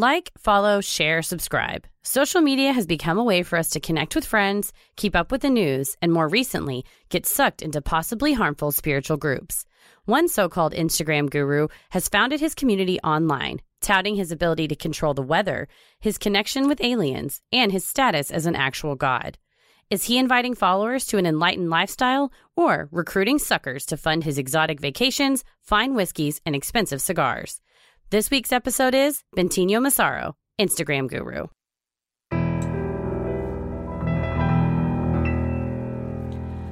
Like, follow, share, subscribe. Social media has become a way for us to connect with friends, keep up with the news, and more recently, get sucked into possibly harmful spiritual groups. One so called Instagram guru has founded his community online, touting his ability to control the weather, his connection with aliens, and his status as an actual god. Is he inviting followers to an enlightened lifestyle or recruiting suckers to fund his exotic vacations, fine whiskeys, and expensive cigars? This week's episode is Bentinho Massaro, Instagram guru.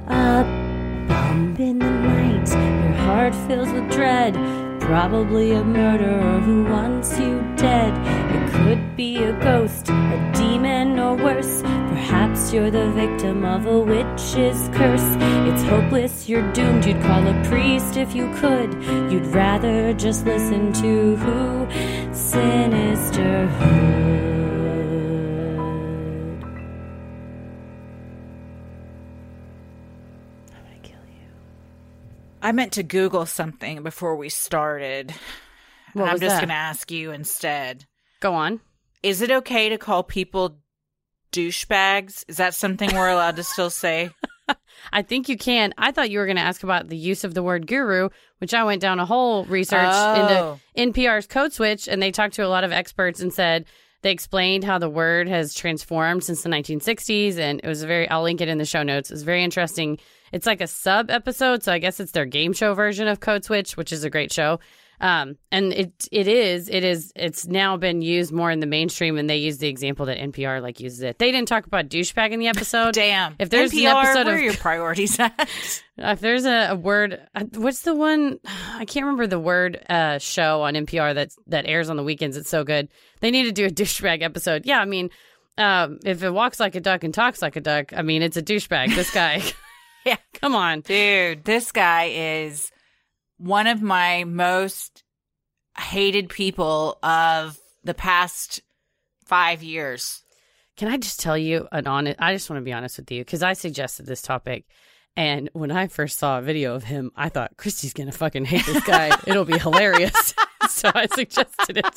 A bump in the night, your heart fills with dread. Probably a murderer who wants you dead. Could be a ghost, a demon, or worse. Perhaps you're the victim of a witch's curse. It's hopeless, you're doomed. You'd call a priest if you could. You'd rather just listen to who? Sinisterhood. I'm gonna kill you. I meant to Google something before we started. What I'm was just that? to ask you instead. Go on. Is it okay to call people douchebags? Is that something we're allowed to still say? I think you can. I thought you were going to ask about the use of the word guru, which I went down a whole research Oh. into NPR's Code Switch, and they talked to a lot of experts and said they explained how the word has transformed since the 1960s, and it was a very. I'll link it in the show notes. It was very interesting. It's like a sub episode, so I guess it's their game show version of Code Switch, which is a great show. Um, and it it is it is it's now been used more in the mainstream, and they use the example that NPR like uses it. They didn't talk about douchebag in the episode. Damn. If there's an episode where of- are your priorities at? If there's a, a word, uh, what's the one? I can't remember the word uh, show on NPR that that airs on the weekends. It's so good. They need to do a douchebag episode. Yeah, I mean, um, if it walks like a duck and talks like a duck, I mean, it's a douchebag. This guy. Yeah. Come on. Dude, this guy is one of my most hated people of the past five years. Can I just tell you an honest? I just want to be honest with you because I suggested this topic, and when I first saw a video of him, I thought Christy's gonna fucking hate this guy. It'll be hilarious. so I suggested it.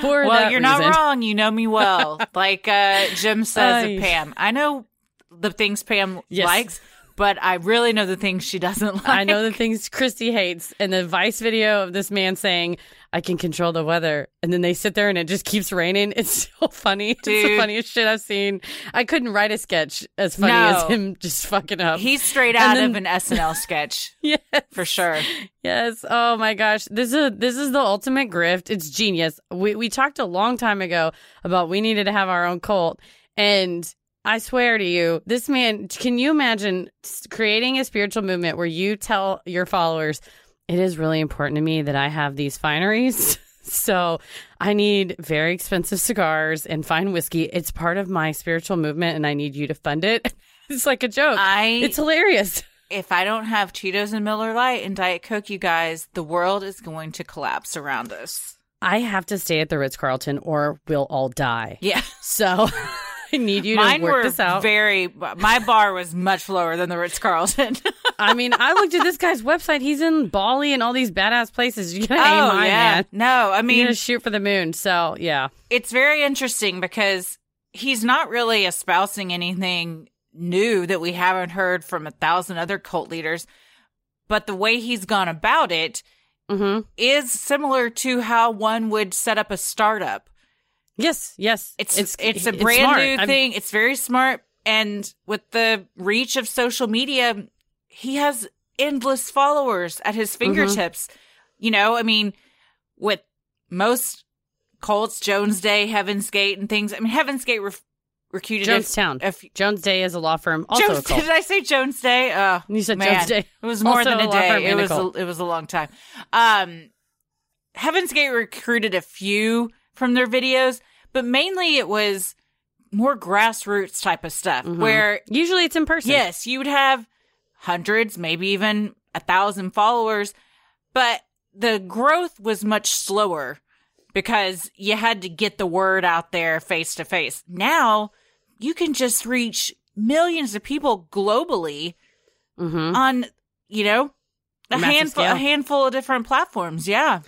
For well, you're not wrong. You know me well. like uh, Jim says Ay. of Pam. I know the things Pam Yes. likes, but I really know the things she doesn't like. I know the things Christy hates, and the Vice video of this man saying, "I can control the weather," and then they sit there and it just keeps raining. It's so funny. It's the funniest shit I've seen. I couldn't write a sketch as funny as him just fucking up. He's straight out then- of an SNL sketch yes, for sure. yes. Oh my gosh, this is this is the ultimate grift. It's genius. We we talked a long time ago about we needed to have our own cult, and I swear to you, this man. Can you imagine creating a spiritual movement where you tell your followers, "It is really important to me that I have these fineries." So I need very expensive cigars and fine whiskey. It's part of my spiritual movement, and I need you to fund it. It's like a joke. I it's hilarious. if I don't have Cheetos and Miller Lite and Diet Coke, you guys, the world is going to collapse around us. I have to stay at the Ritz Carlton or we'll all die. Yeah. So I need you Mine to work this out. very. My bar was much lower than the Ritz Carlton. I mean, I looked at this guy's website. He's in Bali and all these badass places. You gotta aim oh high, yeah. man. No, I You mean gotta shoot for the moon. So yeah. it's very interesting because he's not really espousing anything new that we haven't heard from a thousand other cult leaders, but the way he's gone about it hmm is similar to how one would set up a startup. Yes, yes. It's it's, a it's brand smart. new I'm- thing. It's very smart, and with the reach of social media, he has endless followers at his Mm-hmm. fingertips. You know, I mean, with most cults, Jones Day, Heaven's Gate, and things. I mean, Heaven's Gate re- recruited a- Jonestown. a Jones Day is a law firm. Also Jones, a did I say Jones Day? Oh, You said man. Jones Day. It was more Also than a a day. It was a, it was a long time. Um, Heaven's Gate recruited a few from their videos, but mainly it was more grassroots type of stuff Mhm. where Usually it's in person. yes, you would have hundreds, maybe even a thousand followers, but the growth was much slower because you had to get the word out there face to face. Now you can just reach millions of people globally hmm on, you know, a handful, scale. a handful of different platforms. Yeah.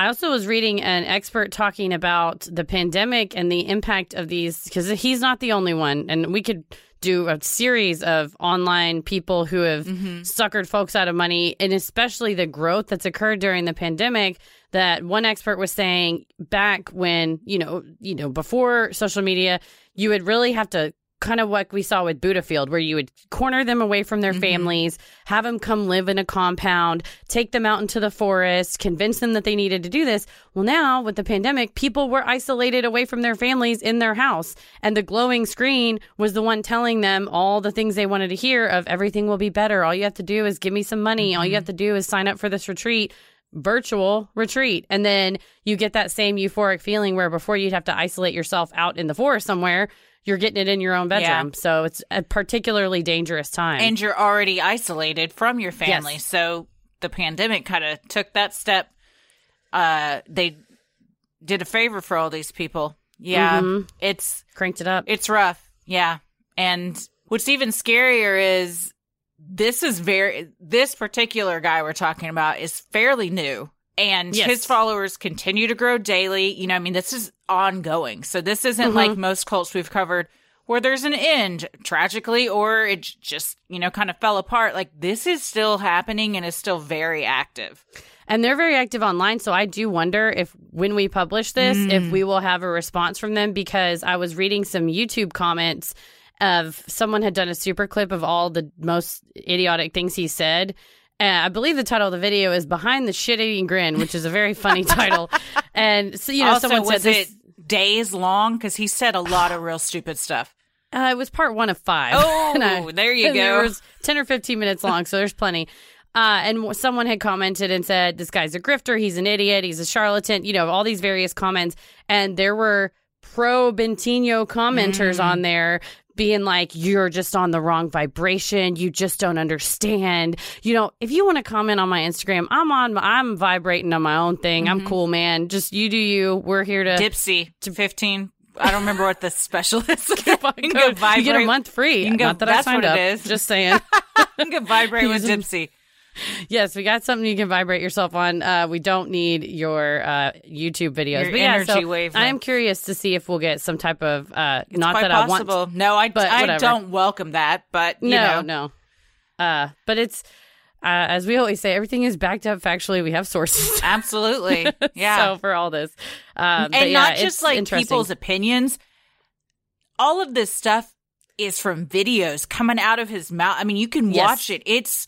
I also was reading an expert talking about the pandemic and the impact of these because he's not the only one, and we could do a series of online people who have mm-hmm. suckered folks out of money, and especially the growth that's occurred during the pandemic. That one expert was saying back when you know, you know, before social media, you would really have to kind of what we saw with Buddhafield, where you would corner them away from their mm-hmm. families, have them come live in a compound, take them out into the forest, convince them that they needed to do this. Well, now with the pandemic, people were isolated away from their families in their house. And the glowing screen was the one telling them all the things they wanted to hear of everything will be better. All you have to do is give me some money. All you mm-hmm. have to do is sign up for this retreat virtual retreat. And then you get that same euphoric feeling where before you'd have to isolate yourself out in the forest somewhere, you're getting it in your own bedroom. Yeah. So it's a particularly dangerous time. and you're already isolated from your family. Yes. So the pandemic kind of took that step. Uh, they did a favor for all these people. Yeah, Mhm. it's cranked it up. it's rough. Yeah, and what's even scarier is this is very this particular guy we're talking about is fairly new. And Yes. his followers continue to grow daily. You know, I mean, this is ongoing. So this isn't Mm-hmm. like most cults we've covered where there's an end tragically or it just, you know, kind of fell apart. Like this is still happening and is still very active. And they're very active online. So I do wonder if when we publish this, if we will have a response from them because I was reading some YouTube comments of someone had done a super clip of all the most idiotic things he said. And I believe the title of the video is Behind the Shit Eating Grin, which is a very funny title. And so, you know, also, someone was said it this, days long? Because he said a lot of real stupid stuff. uh, it was part one of five. Oh, I- there you and It go. was 10 or 15 minutes long, so there's plenty. Uh, and w- someone had commented and said, This guy's a grifter. He's an idiot. He's a charlatan. You know, all these various comments. And there were pro Bentinho commenters Mm. on there being like, You're just on the wrong vibration. You just don't understand. You know, if you want to comment on my Instagram, I'm on, I'm vibrating on my own thing. Mm-hmm. I'm cool, man. Just you do you. We're here to. Dipsea to 15. I don't remember what the special is. you Go- you get a month free. You can go- Not that I that's signed what up. it is. Just saying. You can vibrate with Dipsea. Yes, we got something you can vibrate yourself on. Uh, we don't need your uh, YouTube videos. Your but yeah, energy so wavelength. I am curious to see if we'll get some type of uh, not that possible. I want. no, I, but I whatever. don't welcome that, but you no, know. no. Uh, but it's uh, as we always say, everything is backed up factually. We have sources. Absolutely. Yeah. so for all this, but and yeah, not it's just like people's opinions. All of this stuff is from videos coming out of his mouth. I mean, you can Yes. watch it. It's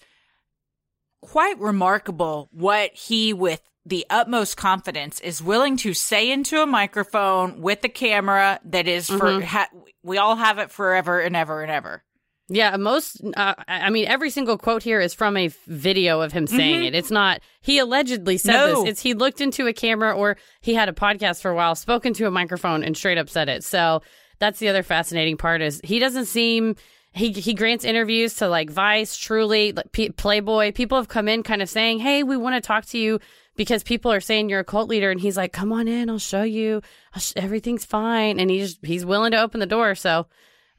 quite remarkable what he, with the utmost confidence, is willing to say into a microphone with a camera that is for, Mm-hmm. ha- we all have it forever and ever and ever. Yeah, most. Uh, I mean, every single quote here is from a video of him saying it. It's not he allegedly said Mm-hmm. No. this. It's he looked into a camera or he had a podcast for a while, spoken to a microphone, and straight up said it. So that's the other fascinating part is he doesn't seem. He he grants interviews to like Vice, Truly, like P- Playboy. People have come in kind of saying, "Hey, we want to talk to you." Because people are saying you're a cult leader, and he's like, "Come on in, I'll show you. I'll sh- everything's fine." And he's he's willing to open the door. So,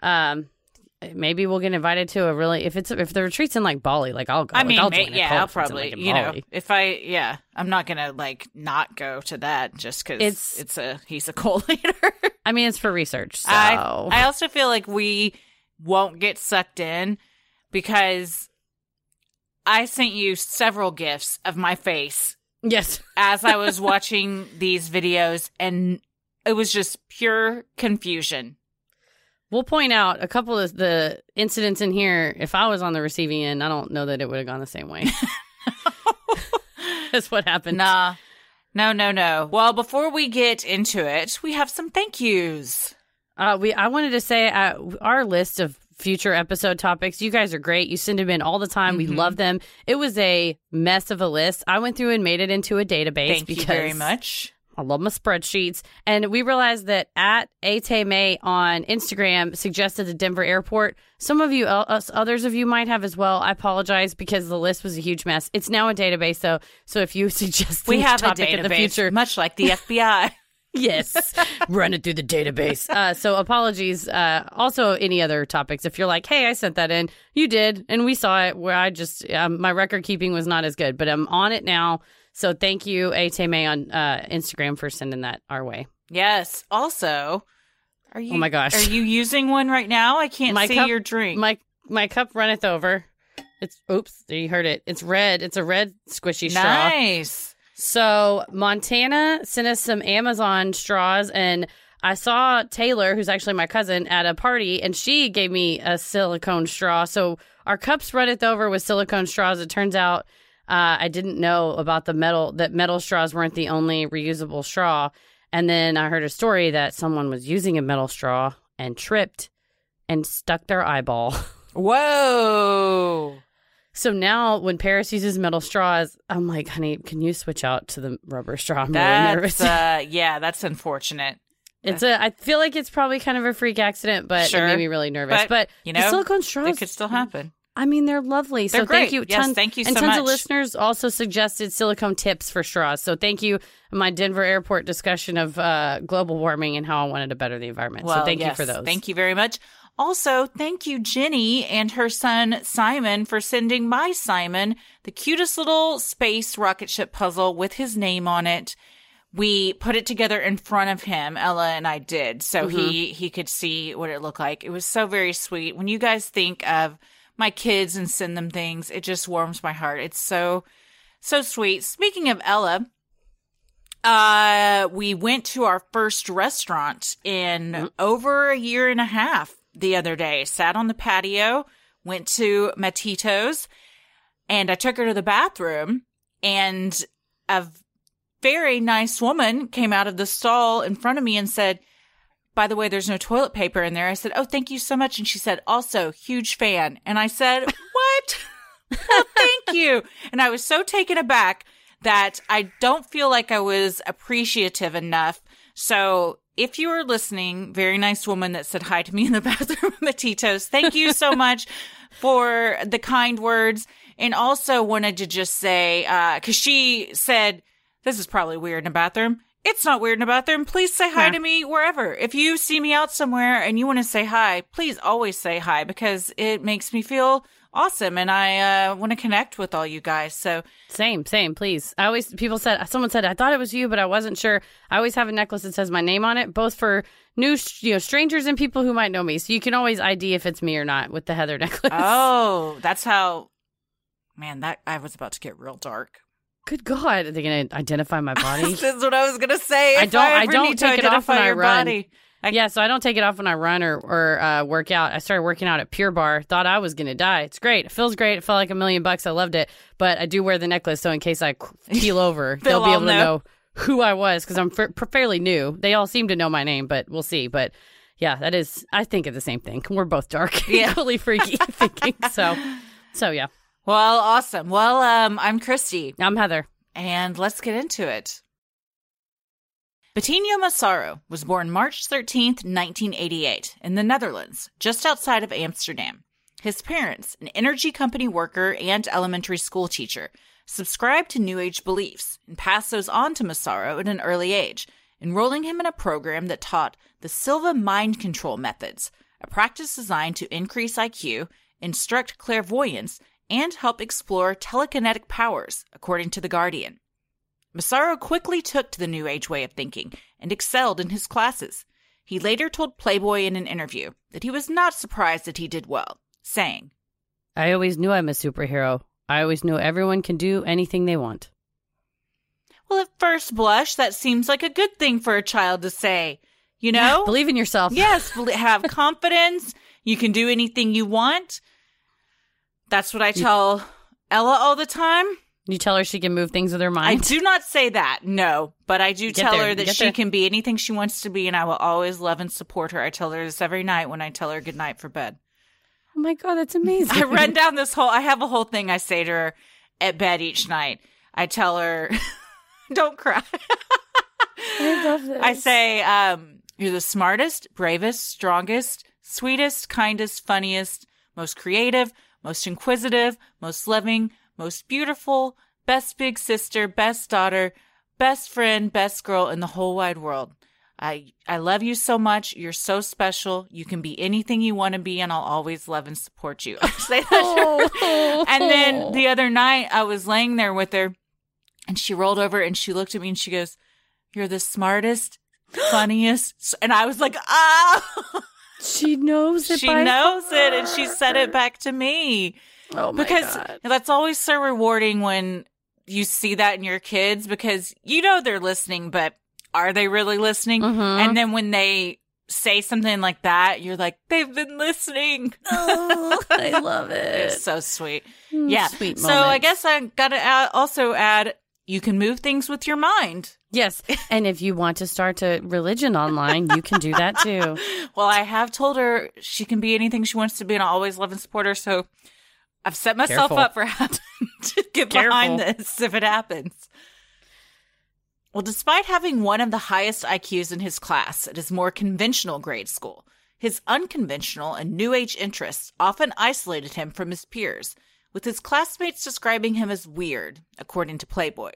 um, maybe we'll get invited to a really if it's if the retreat's in like Bali, like I'll go. I Like, mean, I'll ma- join a yeah, I'll if it's in, probably, like, you know, if I, yeah, I'm not gonna like not go to that just because It's- it's it's a he's a cult leader. I mean, it's for research. So I I also feel like we won't get sucked in because I sent you several gifs of my face yes, as I was watching these videos, and it was just pure confusion. we'll point out a couple of the incidents in here. If I was on the receiving end, I don't know that it would have gone the same way. That's what happened. Nah, no, no, no. Well, before we get into it, we have some thank yous. Uh, we I wanted to say uh, our list of future episode topics. You guys are great. You send them in all the time. Mm-hmm. We love them. It was a mess of a list. I went through and made it into a database. Thank because you very much. I love my spreadsheets. And we realized that at Ate May on Instagram suggested the Denver airport. Some of you, us, others of you might have as well. I apologize because the list was a huge mess. It's now a database, though. So if you suggest We a have a topic database, in the future, much like the FBI. Yes, run it through the database. Uh, so apologies. Uh, also, any other topics? If you're like, hey, I sent that in, you did, and we saw it. Where I just um, my record keeping was not as good, but I'm on it now. So thank you, Ateme, on uh, Instagram for sending that our way. Yes. Also, are you? Oh my gosh. Are you using one right now? I can't My see cup- your drink. My my cup runneth over. It's oops, you heard it. It's red. It's a red squishy straw. nice. So Montana sent us some Amazon straws, and I saw Taylor, who's actually my cousin, at a party, and she gave me a silicone straw. So our cups runneth over with silicone straws. It turns out uh, I didn't know about the metal that metal straws weren't the only reusable straw, and then I heard a story that someone was using a metal straw and tripped and stuck their eyeball. Whoa. So now when Paris uses metal straws, I'm like, honey, can you switch out to the rubber straw? I'm really nervous. That's uh, yeah, that's unfortunate. it's a I feel like it's probably kind of a freak accident, but Sure. it made me really nervous. But, But, you the know, silicone It straws could still happen. I mean, they're lovely. They're so great. thank you. Yes, Tons- thank you And so tons of listeners also suggested silicone tips for straws. So thank you. My Denver airport discussion of uh, global warming and how I wanted to better the environment. so thank you for those. Thank you very much. Also, thank you, Jenny and her son Simon, for sending my Simon the cutest little space rocket ship puzzle with his name on it. We put it together in front of him, Ella and I did, so Mm-hmm. he he could see what it looked like. It was so very sweet. When you guys think of my kids and send them things, it just warms my heart. It's so so sweet. Speaking of Ella, uh, we went to our first restaurant in over a year and a half the other day. Sat on the patio, went to Matito's, and I took her to the bathroom, and a very nice woman came out of the stall in front of me and said, by the way, there's no toilet paper in there. I said, Oh, thank you so much. And she said, Also, huge fan. And I said, What? oh, thank you. And I was so taken aback that I don't feel like I was appreciative enough. So if you are listening, very nice woman that said hi to me in the bathroom at Tito's, thank you so much for the kind words. And also wanted to just say, uh, cause she said, this is probably weird in a bathroom. It's not weird in a bathroom. Please say hi Yeah. to me wherever. If you see me out somewhere and you want to say hi, please always say hi because it makes me feel awesome and I uh, want to connect with all you guys. So Same, same, please. I always people said someone said I thought it was you, but I wasn't sure. I always have a necklace that says my name on it, both for new you know strangers and people who might know me. So you can always ID if it's me or not with the Heather necklace. Oh, that's how. Man, that I was about to get real dark. Good God, are they gonna identify my body? this is what I was gonna say. I don't- I ever don't need to take it off when I run. body. I- yeah, so I don't take it off when I run or or uh, work out. I started working out at Pure Barre. Thought I was gonna die. It's great. It feels great. It felt like a million bucks. I loved it. But I do wear the necklace, so in case I keel over, They'll they'll be able to know. know who I was because I'm fa- fairly new. They all seem to know my name, but we'll see. But yeah, that is. I think of the same thing. We're both dark, Yeah. equally freaky thinking. So, so yeah. Well, awesome. Well, um, I'm Christy, I'm Heather. and let's get into it. Bentinho Massaro was born March 13th, 1988, in the Netherlands, just outside of Amsterdam. His parents, an energy company worker and elementary school teacher, subscribed to New Age beliefs and passed those on to Massaro at an early age, enrolling him in a program that taught the Silva mind control methods, a practice designed to increase IQ, instruct clairvoyance, and help explore telekinetic powers, according to The Guardian. Massaro quickly took to the New Age way of thinking and excelled in his classes. He later told Playboy in an interview that he was not surprised that he did well, saying, I always knew I'm a superhero. I always knew everyone can do anything they want. Well, at first blush, that seems like a good thing for a child to say. You know? Believe in yourself. yes, have confidence. You can do anything you want. That's what I tell Ella all the time. You tell her she can move things with her mind. I do not say that, no, but I do Get tell there, her that get she there. can be anything she wants to be, and I will always love and support her. I tell her this every night when I tell her good night for bed. Oh my god, that's amazing. I run down this whole, I have a whole thing I say to her at bed each night. I tell her, don't cry. I love this. I say, um, you're the smartest, bravest, strongest, sweetest, kindest, funniest, most creative, most inquisitive, most loving, most beautiful, best big sister, best daughter, best friend, best girl in the whole wide world. I I love you so much. You're so special. You can be anything you want to be, and I'll always love and support you. I say that to. And then the other night, I was laying there with her, And she rolled over and she looked at me and she goes, You're the smartest, funniest. And I was like, Ah, She knows it. she knows it. And she said it back to me. Oh my because God. that's always so rewarding when you see that in your kids because you know they're listening, but are they really listening? Mhm. And then when they say something like that, you're like, they've been listening. Oh, I love it. It's so sweet. Mm, Yeah. Sweet So I guess I got to also add you can move things with your mind. Yes. And if you want to start a religion online, you can do that too. Well, I have told her she can be anything she wants to be, and I always love and support her. So I've set myself Careful. up for how to, get behind this if it happens. Well, despite having one of the highest IQs in his class at his more conventional grade school, his unconventional and new age interests often isolated him from his peers, with his classmates describing him as weird, according to Playboy.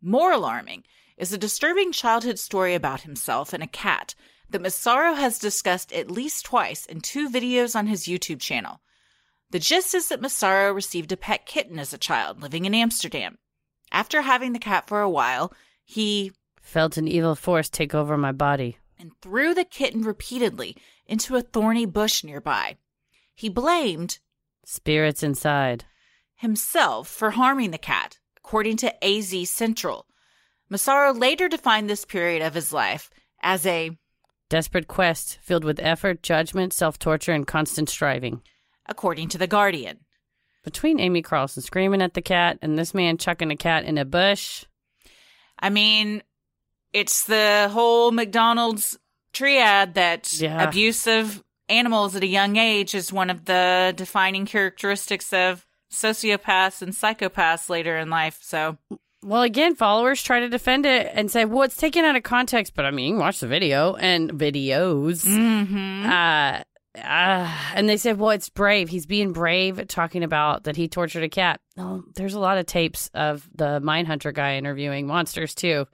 More alarming is a disturbing childhood story about himself and a cat that Massaro has discussed at least twice in two videos on his YouTube channel. The gist is that Massaro received a pet kitten as a child living in Amsterdam. After having the cat for a while, he Felt an evil force take over my body. and threw the kitten repeatedly into a thorny bush nearby. He blamed Spirits inside. himself for harming the cat, according to AZ Central. Massaro later defined this period of his life as a, Desperate quest filled with effort, judgment, self torture, and constant striving. According to The Guardian. Between Amy Carlson screaming at the cat and this man chucking a cat in a bush. I mean, it's the whole McDonald's triad that Yeah. abusive animals at a young age is one of the defining characteristics of sociopaths and psychopaths later in life. So, Well, again, followers try to defend it and say, well, it's taken out of context, but I mean, watch the video and videos. mhm. Uh, uh, and they said, well, it's brave. He's being brave, talking about that he tortured a cat. Oh, there's a lot of tapes of the Mindhunter guy interviewing monsters too,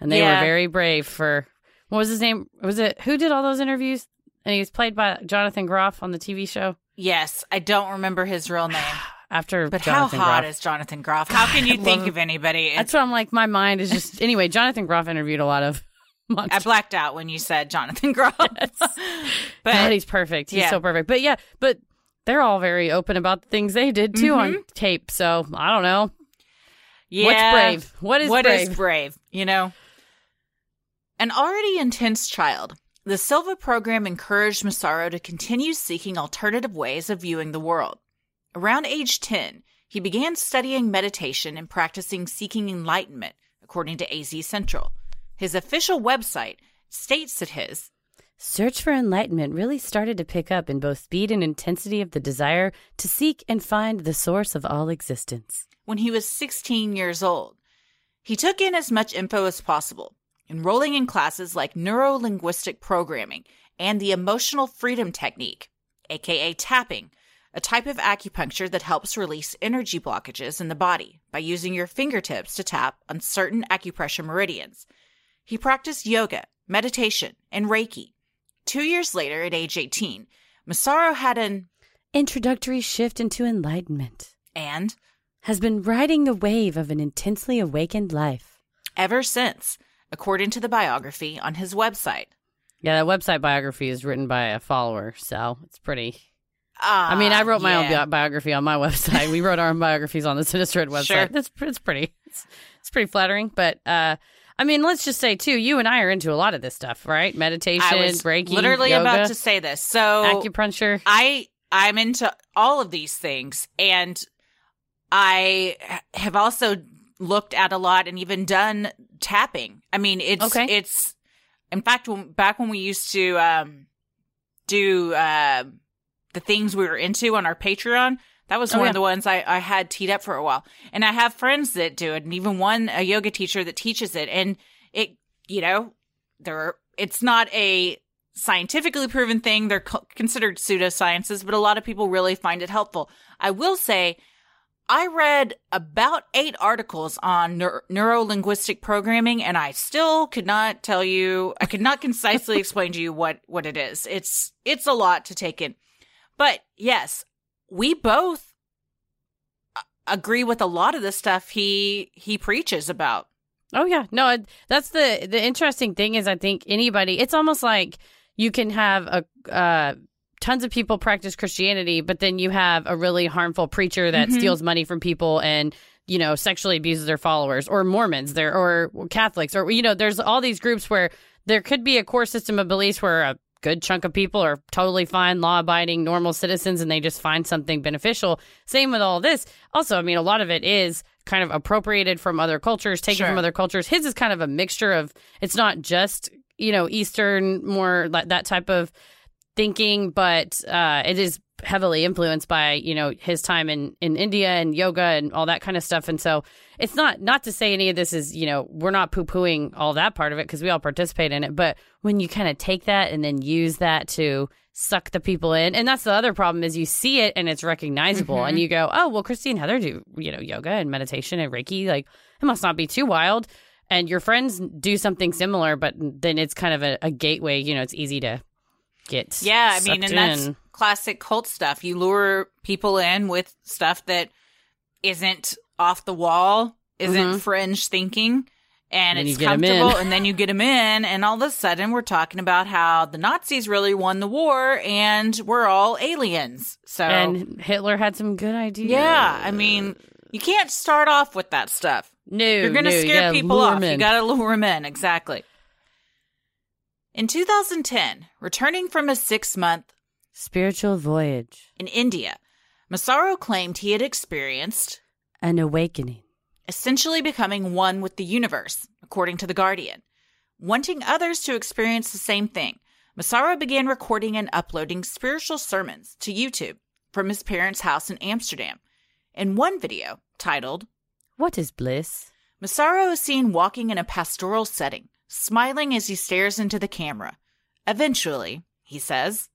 and they Yeah. were very brave for what was his name? Was it who did all those interviews? And he was played by Jonathan Groff on the TV show yes, I don't remember his real name, after. but Jonathan how hot Groff. is Jonathan Groff? How can you think of anybody? That's what I'm like. My mind is just anyway. Jonathan Groff interviewed a lot of I blacked out when you said Jonathan Groff. God, but he's perfect. He's yeah. so perfect. But yeah, but they're all very open about the things they did too on mm-hmm. tape. So I don't know. yeah, What's brave? What is What brave? is brave? You know, an already intense child. The Silva program encouraged Massaro to continue seeking alternative ways of viewing the world. Around age 10, he began studying meditation and practicing seeking enlightenment, according to AZ Central. His official website states that his Search for enlightenment really started to pick up in both speed and intensity of the desire to seek and find the source of all existence. when he was 16 years old. He took in as much info as possible, enrolling in classes like neuro linguistic programming and the emotional freedom technique, aka tapping, a type of acupuncture that helps release energy blockages in the body by using your fingertips to tap on certain acupressure meridians. He practiced yoga, meditation, and Reiki. Two years later, at age 18, Massaro had an Introductory shift into enlightenment and has been riding the wave of an intensely awakened life. ever since, according to the biography on his website. Yeah, that website biography is written by a follower, so it's pretty. Ah, I mean, I wrote my own bi- biography on my website. we wrote our own biographies on the Sinisterhood website. Sure. That's it's pretty. It's, it's pretty flattering, but uh, I mean, let's just say too, you and I are into a lot of this stuff, right? Meditation, I was Reiki, literally yoga, about to say this. So acupuncture. I I'm into all of these things, and I have also looked at a lot and even done tapping. I mean, it's Okay. it's in fact when, back when we used to um do uh, the things we were into on our Patreon. That was Oh, one yeah. of the ones I, I had teed up for a while. And I have friends that do it and even one, a yoga teacher that teaches it. And it, you know, there, it's not a scientifically proven thing. They're co- considered pseudosciences, but a lot of people really find it helpful. I will say, I read about eight articles on neur- neuro linguistic programming, and I still could not tell you. I could not concisely explain to you what what it is. It's it's a lot to take in, but yes, we both. agree with a lot of the stuff he he preaches about. Oh yeah, no, that's the the interesting thing is I think anybody. It's almost like you can have a uh, tons of people practice Christianity, but then you have a really harmful preacher that Mhm. steals money from people and you know sexually abuses their followers, or Mormons, there, or Catholics, or you know, there's all these groups where there could be a core system of beliefs where a good chunk of people are totally fine, law abiding, normal citizens, and they just find something beneficial. Same with all this. Also, I mean, a lot of it is kind of appropriated from other cultures, taken Sure. from other cultures. His is kind of a mixture of, it's not just, you know, Eastern, more like that type of thinking, but uh, it is heavily influenced by you know his time in in India and yoga and all that kind of stuff. And so it's not not to say any of this is you know we're not poo pooing all that part of it because we all participate in it. But when you kind of take that and then use that to suck the people in, and that's the other problem is you see it and it's recognizable, Mhm. and you go, oh well, Christine Heather do you know yoga and meditation and Reiki, like it must not be too wild. And your friends do something similar, but then it's kind of a, a gateway. You know, it's easy to get Yeah, I mean, and that's in. Classic cult stuff. You lure people in with stuff that isn't off the wall, isn't Mhm. fringe thinking, and you it's get 'em in. comfortable, and then you get them in, and all of a sudden we're talking about how the Nazis really won the war, and we're all aliens. So, And Hitler had some good ideas. yeah, I mean, you can't start off with that stuff. no, You're going to no, scare people off. You got to lure them in. Exactly. In 2010, returning from a six month spiritual voyage, in India, Massaro claimed he had experienced an awakening. essentially becoming one with the universe, according to The Guardian. Wanting others to experience the same thing, Massaro began recording and uploading spiritual sermons to YouTube from his parents' house in Amsterdam. In one video, titled, What is bliss? Massaro is seen walking in a pastoral setting, smiling as he stares into the camera. Eventually, he says,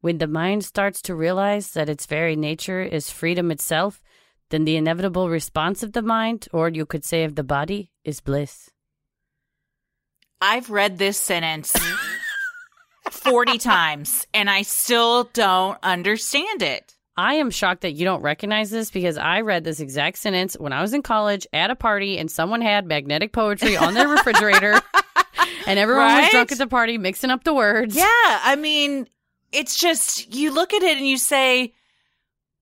When the mind starts to realize that its very nature is freedom itself, then the inevitable response of the mind, or you could say of the body, is bliss. I've read this sentence 40 times and I still don't understand it. I am shocked that you don't recognize this because I read this exact sentence when I was in college at a party and someone had magnetic poetry on their refrigerator and everyone was drunk at the party mixing up the words. Yeah, I mean, it's just you look at it and you say,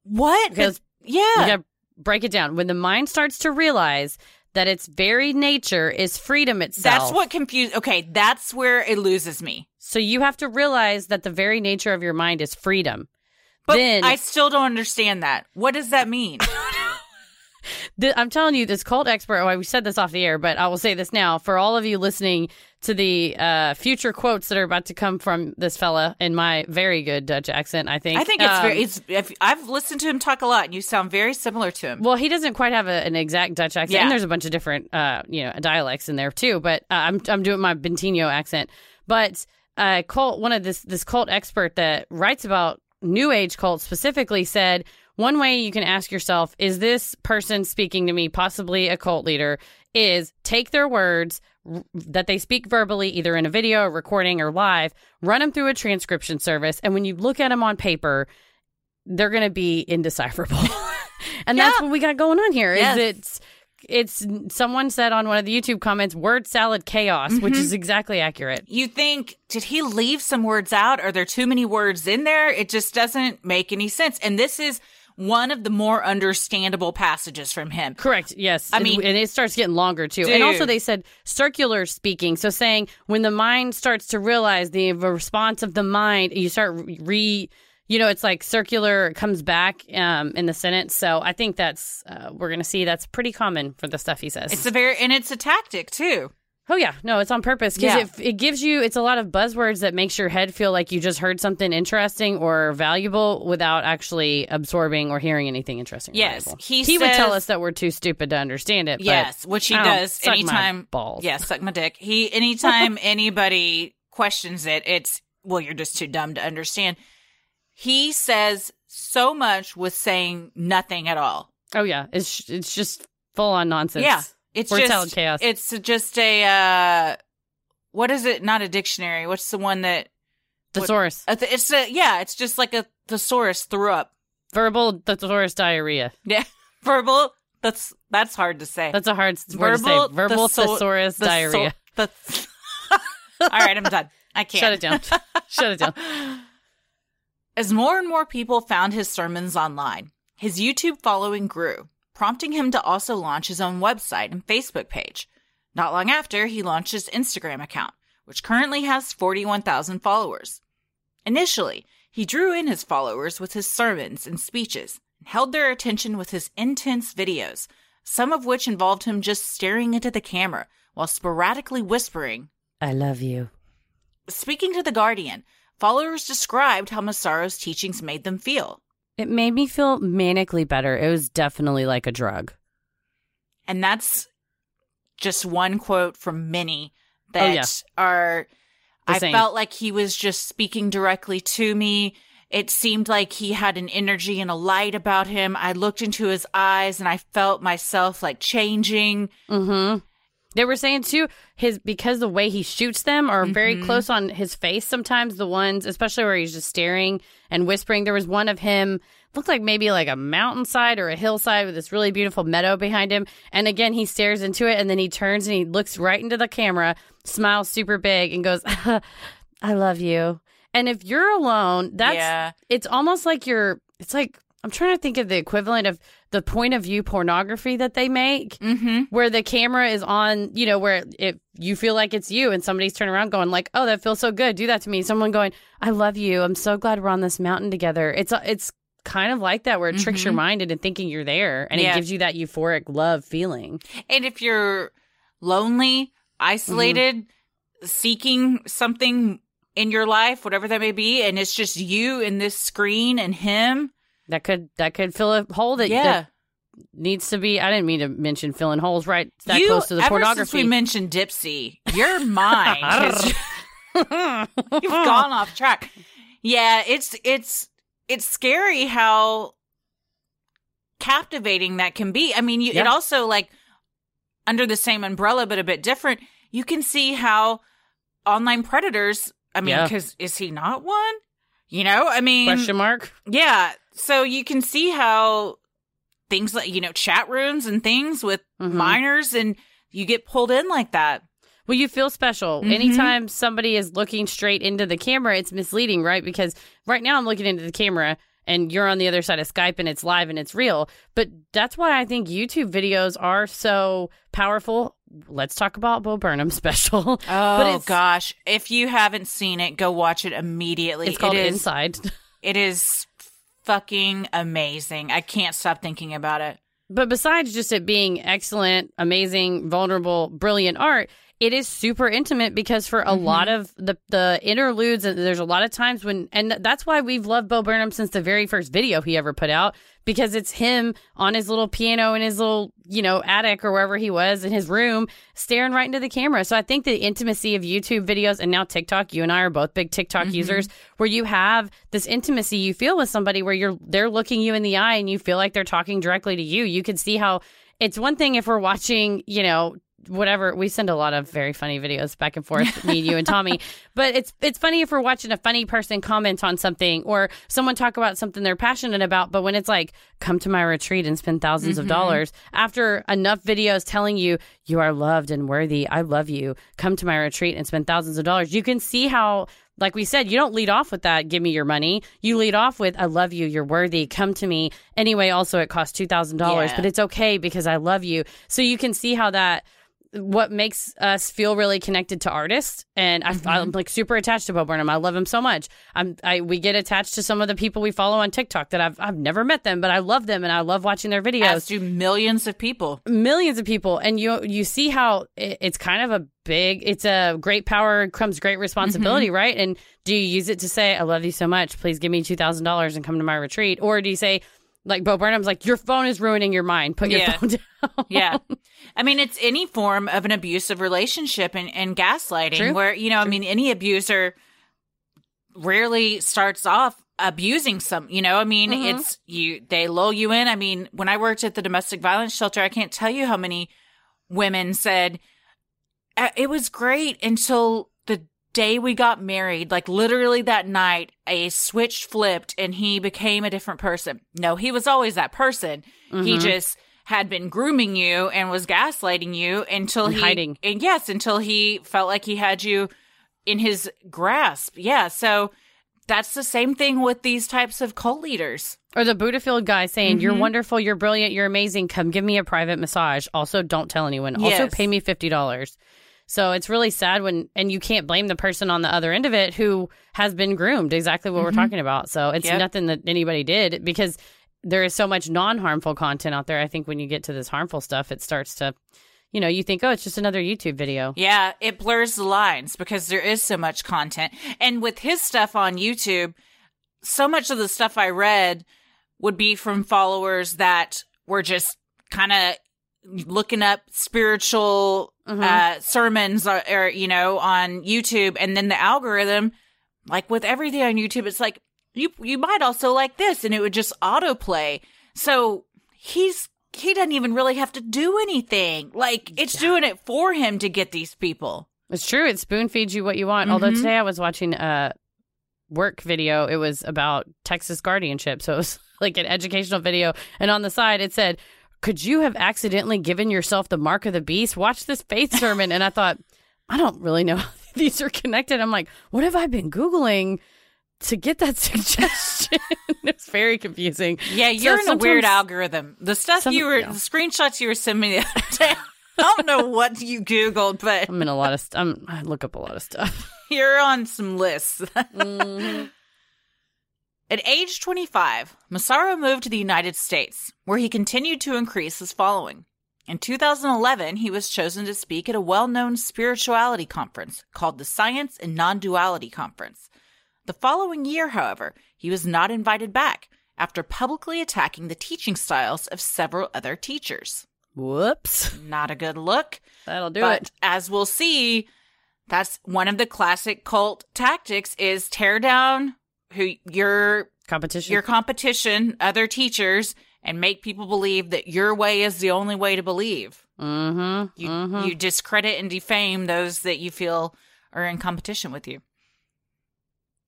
"What?" Because yeah, You gotta break it down. When the mind starts to realize that its very nature is freedom itself. that's what confused. Okay, that's where it loses me. So you have to realize that the very nature of your mind is freedom. But then I still don't understand that. What does that mean? th- I'm telling you, this cult expert. Oh, we said this off the air, but I will say this now for all of you listening to the uh, future quotes that are about to come from this fella in my very good Dutch accent. I think. I think it's Um, very. It's. If, I've listened to him talk a lot, and you sound very similar to him. Well, he doesn't quite have a, an exact Dutch accent. Yeah. And there's a bunch of different, uh, you know, dialects in there too. But uh, I'm I'm doing my Bentinho accent. But uh, cult, one of this this cult expert that writes about New Age cults specifically said one way you can ask yourself is this person speaking to me, possibly a cult leader, is take their words that they speak verbally, either in a video, or recording, or live, run them through a transcription service, and when you look at them on paper, they're going to be indecipherable. and that's what we got going on here. Is Yes. it's it's someone said on one of the YouTube comments, word salad chaos, which Mm-hmm. is exactly accurate. You think, did he leave some words out? Are there too many words in there? It just doesn't make any sense. And this is one of the more understandable passages from him. Correct. Yes. I And- mean- and it starts getting longer too. And also, they said circular speaking. So saying when the mind starts to realize the response of the mind, you start re. You know, it's like circular comes back um, in the sentence. So I think that's uh, we're going to see that's pretty common for the stuff he says. It's a very, and it's a tactic too. Oh yeah, no, it's on purpose because Yeah. it, it gives you. It's a lot of buzzwords that makes your head feel like you just heard something interesting or valuable without actually absorbing or hearing anything interesting. Yes, valuable. he would tell us that we're too stupid to understand it. but Yes, which he does suck anytime. balls. Yeah, suck my dick. He anytime anybody questions it, it's well, you're just too dumb to understand. He says so much with saying nothing at all. Oh yeah, it's it's just full on nonsense. Yeah, it's Word just chaos. It's just a uh, what is it? Not a dictionary. What's the one that? thesaurus, uh, It's a yeah. It's just like a thesaurus threw up. verbal thesaurus diarrhea. Yeah, verbal That's that's hard to say. That's a hard word to say. Verbal thesaur- thesaurus the diarrhea. so- the- All right, I'm done. I can't. Shut it down. Shut it down. As more and more people found his sermons online, his YouTube following grew, prompting him to also launch his own website and Facebook page. Not long after, he launched his Instagram account, which currently has 41,000 followers. Initially, he drew in his followers with his sermons and speeches and held their attention with his intense videos, some of which involved him just staring into the camera while sporadically whispering, I love you. Speaking to The Guardian, followers described how Massaro's teachings made them feel. It made me feel manically better. It was definitely like a drug. And that's just one quote from many that Oh, yeah. are. The I same. felt like he was just speaking directly to me. It seemed like he had an energy and a light about him. I looked into his eyes and I felt myself like changing. Mm-hmm. They were saying too, his because the way he shoots them are very Mhm. close on his face. Sometimes the ones, especially where he's just staring and whispering. There was one of him looked like maybe like a mountainside or a hillside with this really beautiful meadow behind him. And again, he stares into it and then he turns and he looks right into the camera, smiles super big, and goes, "I love you." And if you're alone, that's yeah. it's almost like you're. It's like I'm trying to think of the equivalent of the point of view pornography that they make Mm-hmm. where the camera is on, you know, where it you feel like it's you and somebody's turning around going like, "Oh, that feels so good. Do that to me." Someone going, "I love you. I'm so glad we're on this mountain together." It's it's kind of like that where it tricks your Mhm. mind into thinking you're there and Yeah. it gives you that euphoric love feeling. And if you're lonely, isolated, seeking something in your life, whatever that may be, and it's just you and this screen and him, That could that could fill a hole that, yeah. that needs to be I didn't mean to mention filling holes right that you, close to the ever pornography. since we mentioned Dipsea, your mind you've gone off track. Yeah, it's it's it's scary how captivating that can be. I mean, you, it also like under the same umbrella but a bit different. You can see how online predators. I mean, Yeah. because is he not one? You know, I mean, Question mark? yeah. So you can see how things like you know chat rooms and things with Mhm. minors, and you get pulled in like that. Well, you feel special. Mhm. Anytime somebody is looking straight into the camera, it's misleading, right? Because right now I'm looking into the camera and you're on the other side of Skype and it's live and it's real. But that's why I think YouTube videos are so powerful. Let's talk about Bo Burnham special. Oh gosh! If you haven't seen it, go watch it immediately. It's called it is, Inside. It is fucking amazing. I can't stop thinking about it. But besides just it being excellent, amazing, vulnerable, brilliant art, it is super intimate because for a Mhm. lot of the the interludes, and there's a lot of times when, and that's why we've loved Bo Burnham since the very first video he ever put out because it's him on his little piano in his little you know attic or wherever he was in his room, staring right into the camera. So I think the intimacy of YouTube videos and now TikTok, you and I are both big TikTok Mhm. users, where you have this intimacy you feel with somebody where you're they're looking you in the eye and you feel like they're talking directly to you. You can see how it's one thing if we're watching, you know, whatever we send a lot of very funny videos back and forth me you and tommy but it's it's funny if we're watching a funny person comment on something or someone talk about something they're passionate about but when it's like come to my retreat and spend 1000s of Mhm. dollars after enough videos telling you you are loved and worthy i love you come to my retreat and spend thousands of dollars you can see how like we said, you don't lead off with that, give me your money. You lead off with, I love you, you're worthy, come to me. Anyway, also, it costs $2,000, Yeah. but it's okay because I love you. So you can see how that, what makes us feel really connected to artists. And I, Mm-hmm. I'm like super attached to Bo Burnham. I love him so much. I'm, I, we get attached to some of the people we follow on TikTok that I've, I've never met them, but I love them and I love watching their videos As do millions of people. millions of people and you you see how it, it's kind of a big it's a great power comes great responsibility right and do you use it to say i love you so much please give me $2000 and come to my retreat or do you say like bo burnham's like your phone is ruining your mind put your Yeah. phone down Yeah. I mean, it's any form of an abusive relationship and, and gaslighting True. where, you know, I mean, any abuser rarely starts off abusing some, you know, I mean, Mhm. it's you, they lull you in. I mean, when I worked at the domestic violence shelter, I can't tell you how many women said, "Uh, it was great until day we got married. Like literally that night, a switch flipped and he became a different person. No, he was always that person. He Mhm. just had been grooming you and was gaslighting you until And he hiding. and yes, until he felt like he had you in his grasp. Yeah, so that's the same thing with these types of cult leaders. Or the Buddhafield guy saying, You're Mhm. wonderful, you're brilliant, you're amazing. Come give me a private massage. Also, don't tell anyone. Also, pay me $50. So it's really sad when, and you can't blame the person on the other end of it who has been groomed, exactly what we're mm-hmm. talking about. So it's Yep. nothing that anybody did because there is so much non harmful content out there. I think when you get to this harmful stuff, it starts to, you know, you think, oh, it's just another YouTube video. Yeah, it blurs the lines because there is so much content. And with his stuff on YouTube, so much of the stuff I read would be from followers that were just kind of looking up spiritual Mhm. uh, sermons or, or, you know, on YouTube. And then the algorithm, like with everything on YouTube, it's like, you, you might also like this and it would just autoplay. So he's, he doesn't even really have to do anything. Like it's doing it for him to get these people. It's true. It spoon feeds you what you want. Although Mhm. today I was watching a work video. It was about Texas guardianship. So it was like an educational video. And on the side, it said, Could you have accidentally given yourself the mark of the beast? Watch this faith sermon. and I thought, I don't really know how these are connected. I'm like, What have I been Googling? To get that suggestion, it's very confusing. Yeah, you're in a weird algorithm. The stuff Some- you were, yeah. the screenshots you were sending me the other day, I don't know what you Googled, but I'm in a lot of stuff. I look up a lot of stuff. you're on some lists. Mhm. At age 25, Massaro moved to the United States, where he continued to increase his following. In 2011, he was chosen to speak at a well known spirituality conference called the Science and Non Duality Conference. The following year, however, he was not invited back after publicly attacking the teaching styles of several other teachers. Whoops. Not a good look. That'll do but it. as we'll see, that's one of the classic cult tactics is tear down who your Competition. your competition, other teachers, and make people believe that your way is the only way to believe. mm-hmm. You mm-hmm. you discredit and defame those that you feel are in competition with you.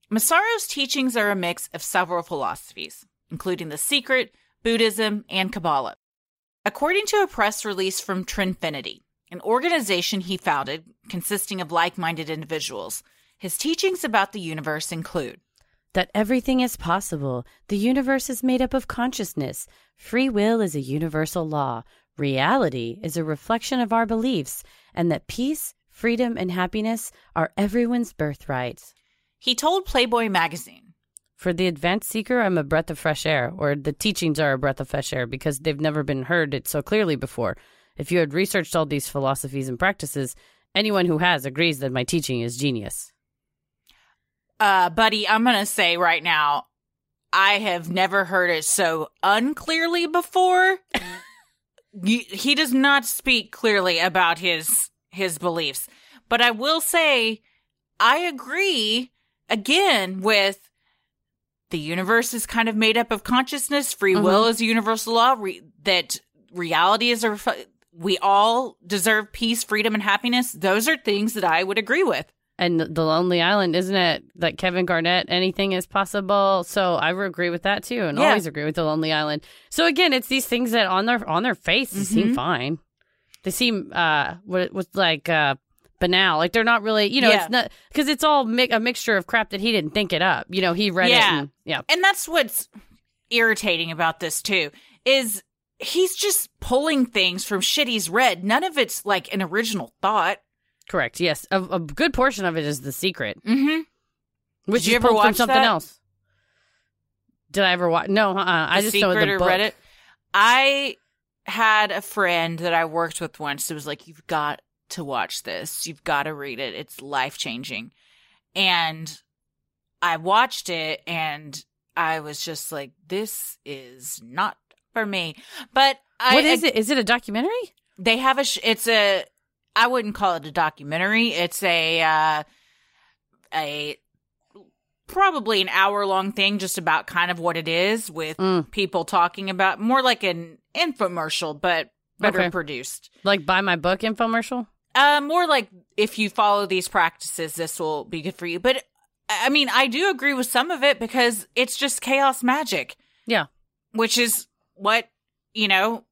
Massaro's teachings are a mix of several philosophies, including the secret, Buddhism, and Kabbalah. According to a press release from Trinfinity, an organization he founded consisting of like minded individuals, his teachings about the universe include that everything is possible. The universe is made up of consciousness. Free will is a universal law. Reality is a reflection of our beliefs, and that peace, freedom, and happiness are everyone's birthright. he told Playboy magazine. For the advanced seeker, I'm a breath of fresh air, or the teachings are a breath of fresh air because they've never been heard it so clearly before. If you had researched all these philosophies and practices, anyone who has agrees that my teaching is genius. Uh, buddy, I'm going to say right now, I have never heard it so unclearly before. He does not speak clearly about his his beliefs, but I will say I agree again with the universe is kind of made up of consciousness. Free will is a universal law. Re- that reality is a. Ref- we all deserve peace, freedom, and happiness. Those are things that I would agree with. And the Lonely Island, isn't it? That Kevin Garnett, anything is possible. So I would agree with that too, and Yeah. always agree with the Lonely Island. So again, it's these things that on their on their face Mm-hmm. seem fine. They seem uh what was like uh banal. Like they're not really, you know, Yeah. it's not because it's all mi- a mixture of crap that he didn't think it up. You know, he read it. And, yeah. And that's what's irritating about this too is he's just pulling things from shit he's read. None of it's like an original thought. Correct. Yes. A, a good portion of it is the secret, Mm-hmm. which Did you ever watch something that? else. Did I ever watch? No, uh-uh. I just know the book. read it. I had a friend that I worked with once who was like, "You've got to watch this. You've got to read it. It's life changing." And I watched it, and I was just like, "This is not for me." But I, What is it? Is it a documentary? they have a sh- it's a i wouldn't call it a documentary it's a uh a probably an hour long thing just about kind of what it is with Mm. people talking about more like an infomercial but better Okay. produced Like buy my book infomercial? uh more like if you follow these practices this will be good for you but i mean i do agree with some of it because it's just chaos magic Yeah. which is what you know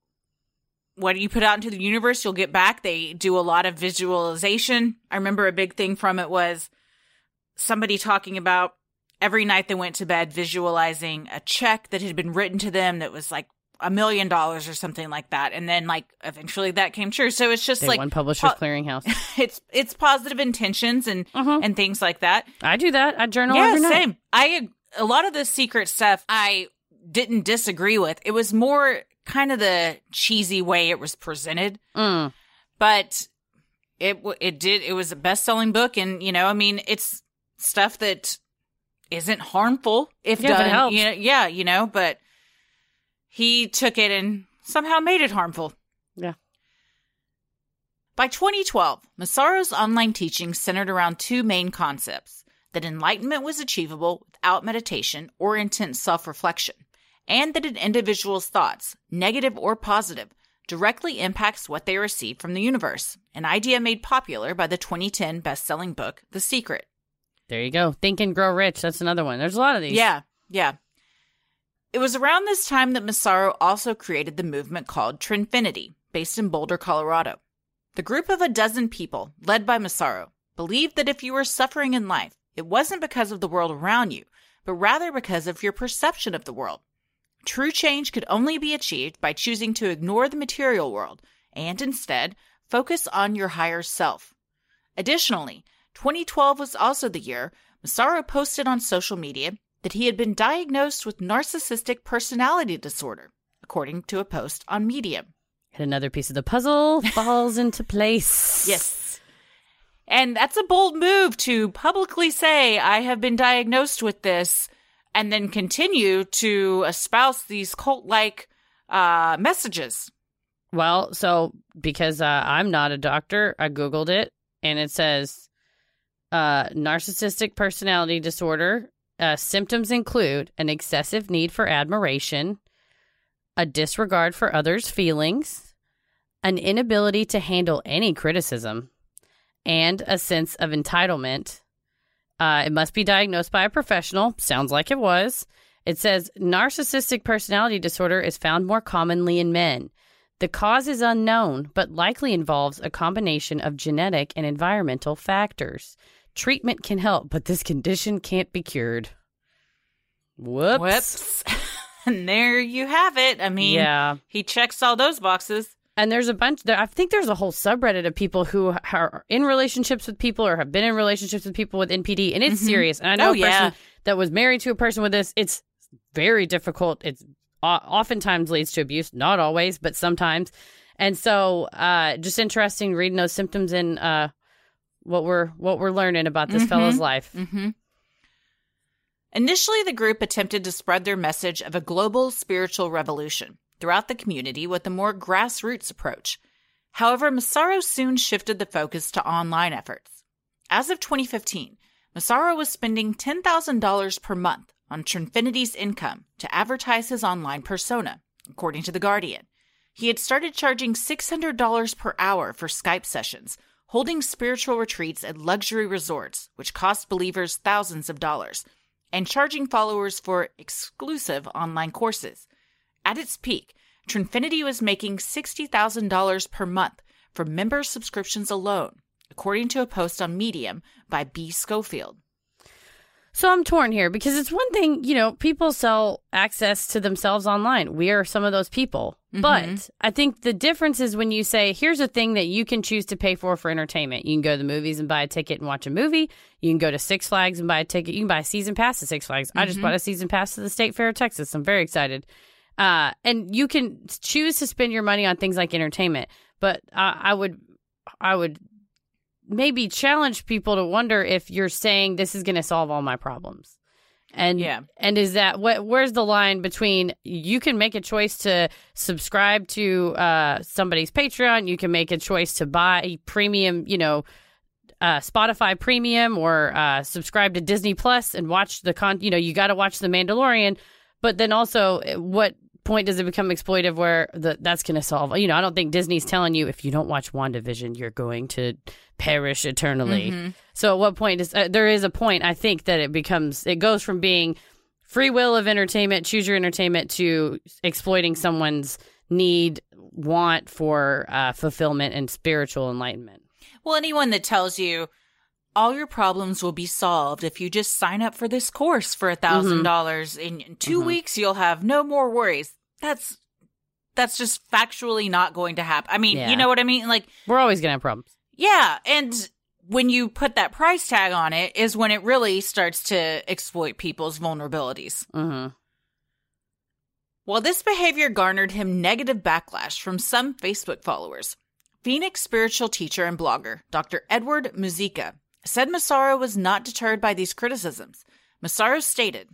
what you put out into the universe, you'll get back. They do a lot of visualization. I remember a big thing from it was somebody talking about every night they went to bed visualizing a check that had been written to them that was like a million dollars or something like that. And then like eventually that came true. So it's just They like one Publishers po- Clearinghouse. it's it's positive intentions and Mhm. and things like that. I do that. I journal yeah, every night. same. I a lot of the secret stuff I didn't disagree with. It was more kind of the cheesy way it was presented, Mm. but it it did it was a best selling book, and you know, I mean, it's stuff that isn't harmful if Yeah, if done. helps. you know, yeah, you know, but he took it and somehow made it harmful. Yeah. By 2012, Massaro's online teaching centered around two main concepts that enlightenment was achievable without meditation or intense self reflection, and that an individual's thoughts, negative or positive, directly impacts what they receive from the universe, an idea made popular by the 2010 best selling book, The Secret. There you go. Think and Grow Rich. That's another one. There's a lot of these. Yeah, yeah. It was around this time that Massaro also created the movement called Trinfinity, based in Boulder, Colorado. The group of a dozen people, led by Massaro, believed that if you were suffering in life, it wasn't because of the world around you, but rather because of your perception of the world. True change could only be achieved by choosing to ignore the material world and instead focus on your higher self. Additionally, 2012 was also the year Massaro posted on social media that he had been diagnosed with narcissistic personality disorder, according to a post on Medium. And another piece of the puzzle falls into place. Yes. And that's a bold move to publicly say, I have been diagnosed with this, and then continue to espouse these cult like uh, messages. Well, so because uh, I'm not a doctor, I Googled it and it says uh, narcissistic personality disorder. Uh, symptoms include an excessive need for admiration, a disregard for others' feelings, an inability to handle any criticism, and a sense of entitlement. Uh, it must be diagnosed by a professional. Sounds like it was. It says narcissistic personality disorder is found more commonly in men. The cause is unknown, but likely involves a combination of genetic and environmental factors. Treatment can help, but this condition can't be cured. Whoops. Whoops. and there you have it. I mean, Yeah. he checks all those boxes. And there's a bunch there. I think there's a whole subreddit of people who are in relationships with people or have been in relationships with people with NPD, and it's Mhm. serious. And I know Oh, a person yeah. that was married to a person with this. It's very difficult. It's oftentimes leads to abuse, not always, but sometimes. And so, uh, just interesting reading those symptoms and uh, what we're what we're learning about this Mhm. fellow's life. hmm Initially, the group attempted to spread their message of a global spiritual revolution throughout the community with a more grassroots approach. However, Massaro soon shifted the focus to online efforts. As of 2015, Massaro was spending $10,000 per month on Trinfinity's income to advertise his online persona, according to The Guardian. He had started charging $600 per hour for Skype sessions, holding spiritual retreats at luxury resorts, which cost believers thousands of dollars, and charging followers for exclusive online courses. At its peak, Trinfinity was making $60,000 per month for member subscriptions alone, according to a post on Medium by B. Schofield. So I'm torn here because it's one thing, you know, people sell access to themselves online. We are some of those people. Mm-hmm. But I think the difference is when you say, here's a thing that you can choose to pay for for entertainment. You can go to the movies and buy a ticket and watch a movie. You can go to Six Flags and buy a ticket. You can buy a season pass to Six Flags. I just mm-hmm. bought a season pass to the State Fair of Texas. I'm very excited. Uh, and you can choose to spend your money on things like entertainment. But uh, I would, I would maybe challenge people to wonder if you're saying this is going to solve all my problems. And Yeah. and is that what where's the line between you can make a choice to subscribe to uh somebody's Patreon, you can make a choice to buy premium, you know, uh Spotify premium or uh subscribe to Disney Plus and watch the con you know, you got to watch The Mandalorian, but then also eh, what point does it become exploitive where the, that's going to solve you know i don't think disney's telling you if you don't watch wandavision you're going to perish eternally so at what point is uh, there is a point I think that it becomes it goes from being free will of entertainment, choose your entertainment to exploiting someone's need, want for uh, fulfillment and spiritual enlightenment. Well, anyone that tells you all your problems will be solved if you just sign up for this course for a thousand dollars in in 2 Mhm. weeks, you'll have no more worries. That's that's just factually not going to happen. I mean, Yeah. you know what I mean? Like, We're always going to have problems. yeah, and when you put that price tag on it is when it really starts to exploit people's vulnerabilities. Mm-hmm. While this behavior garnered him negative backlash from some Facebook followers, Phoenix spiritual teacher and blogger Dr. Edward Muzika said Massaro was not deterred by these criticisms. Massaro stated,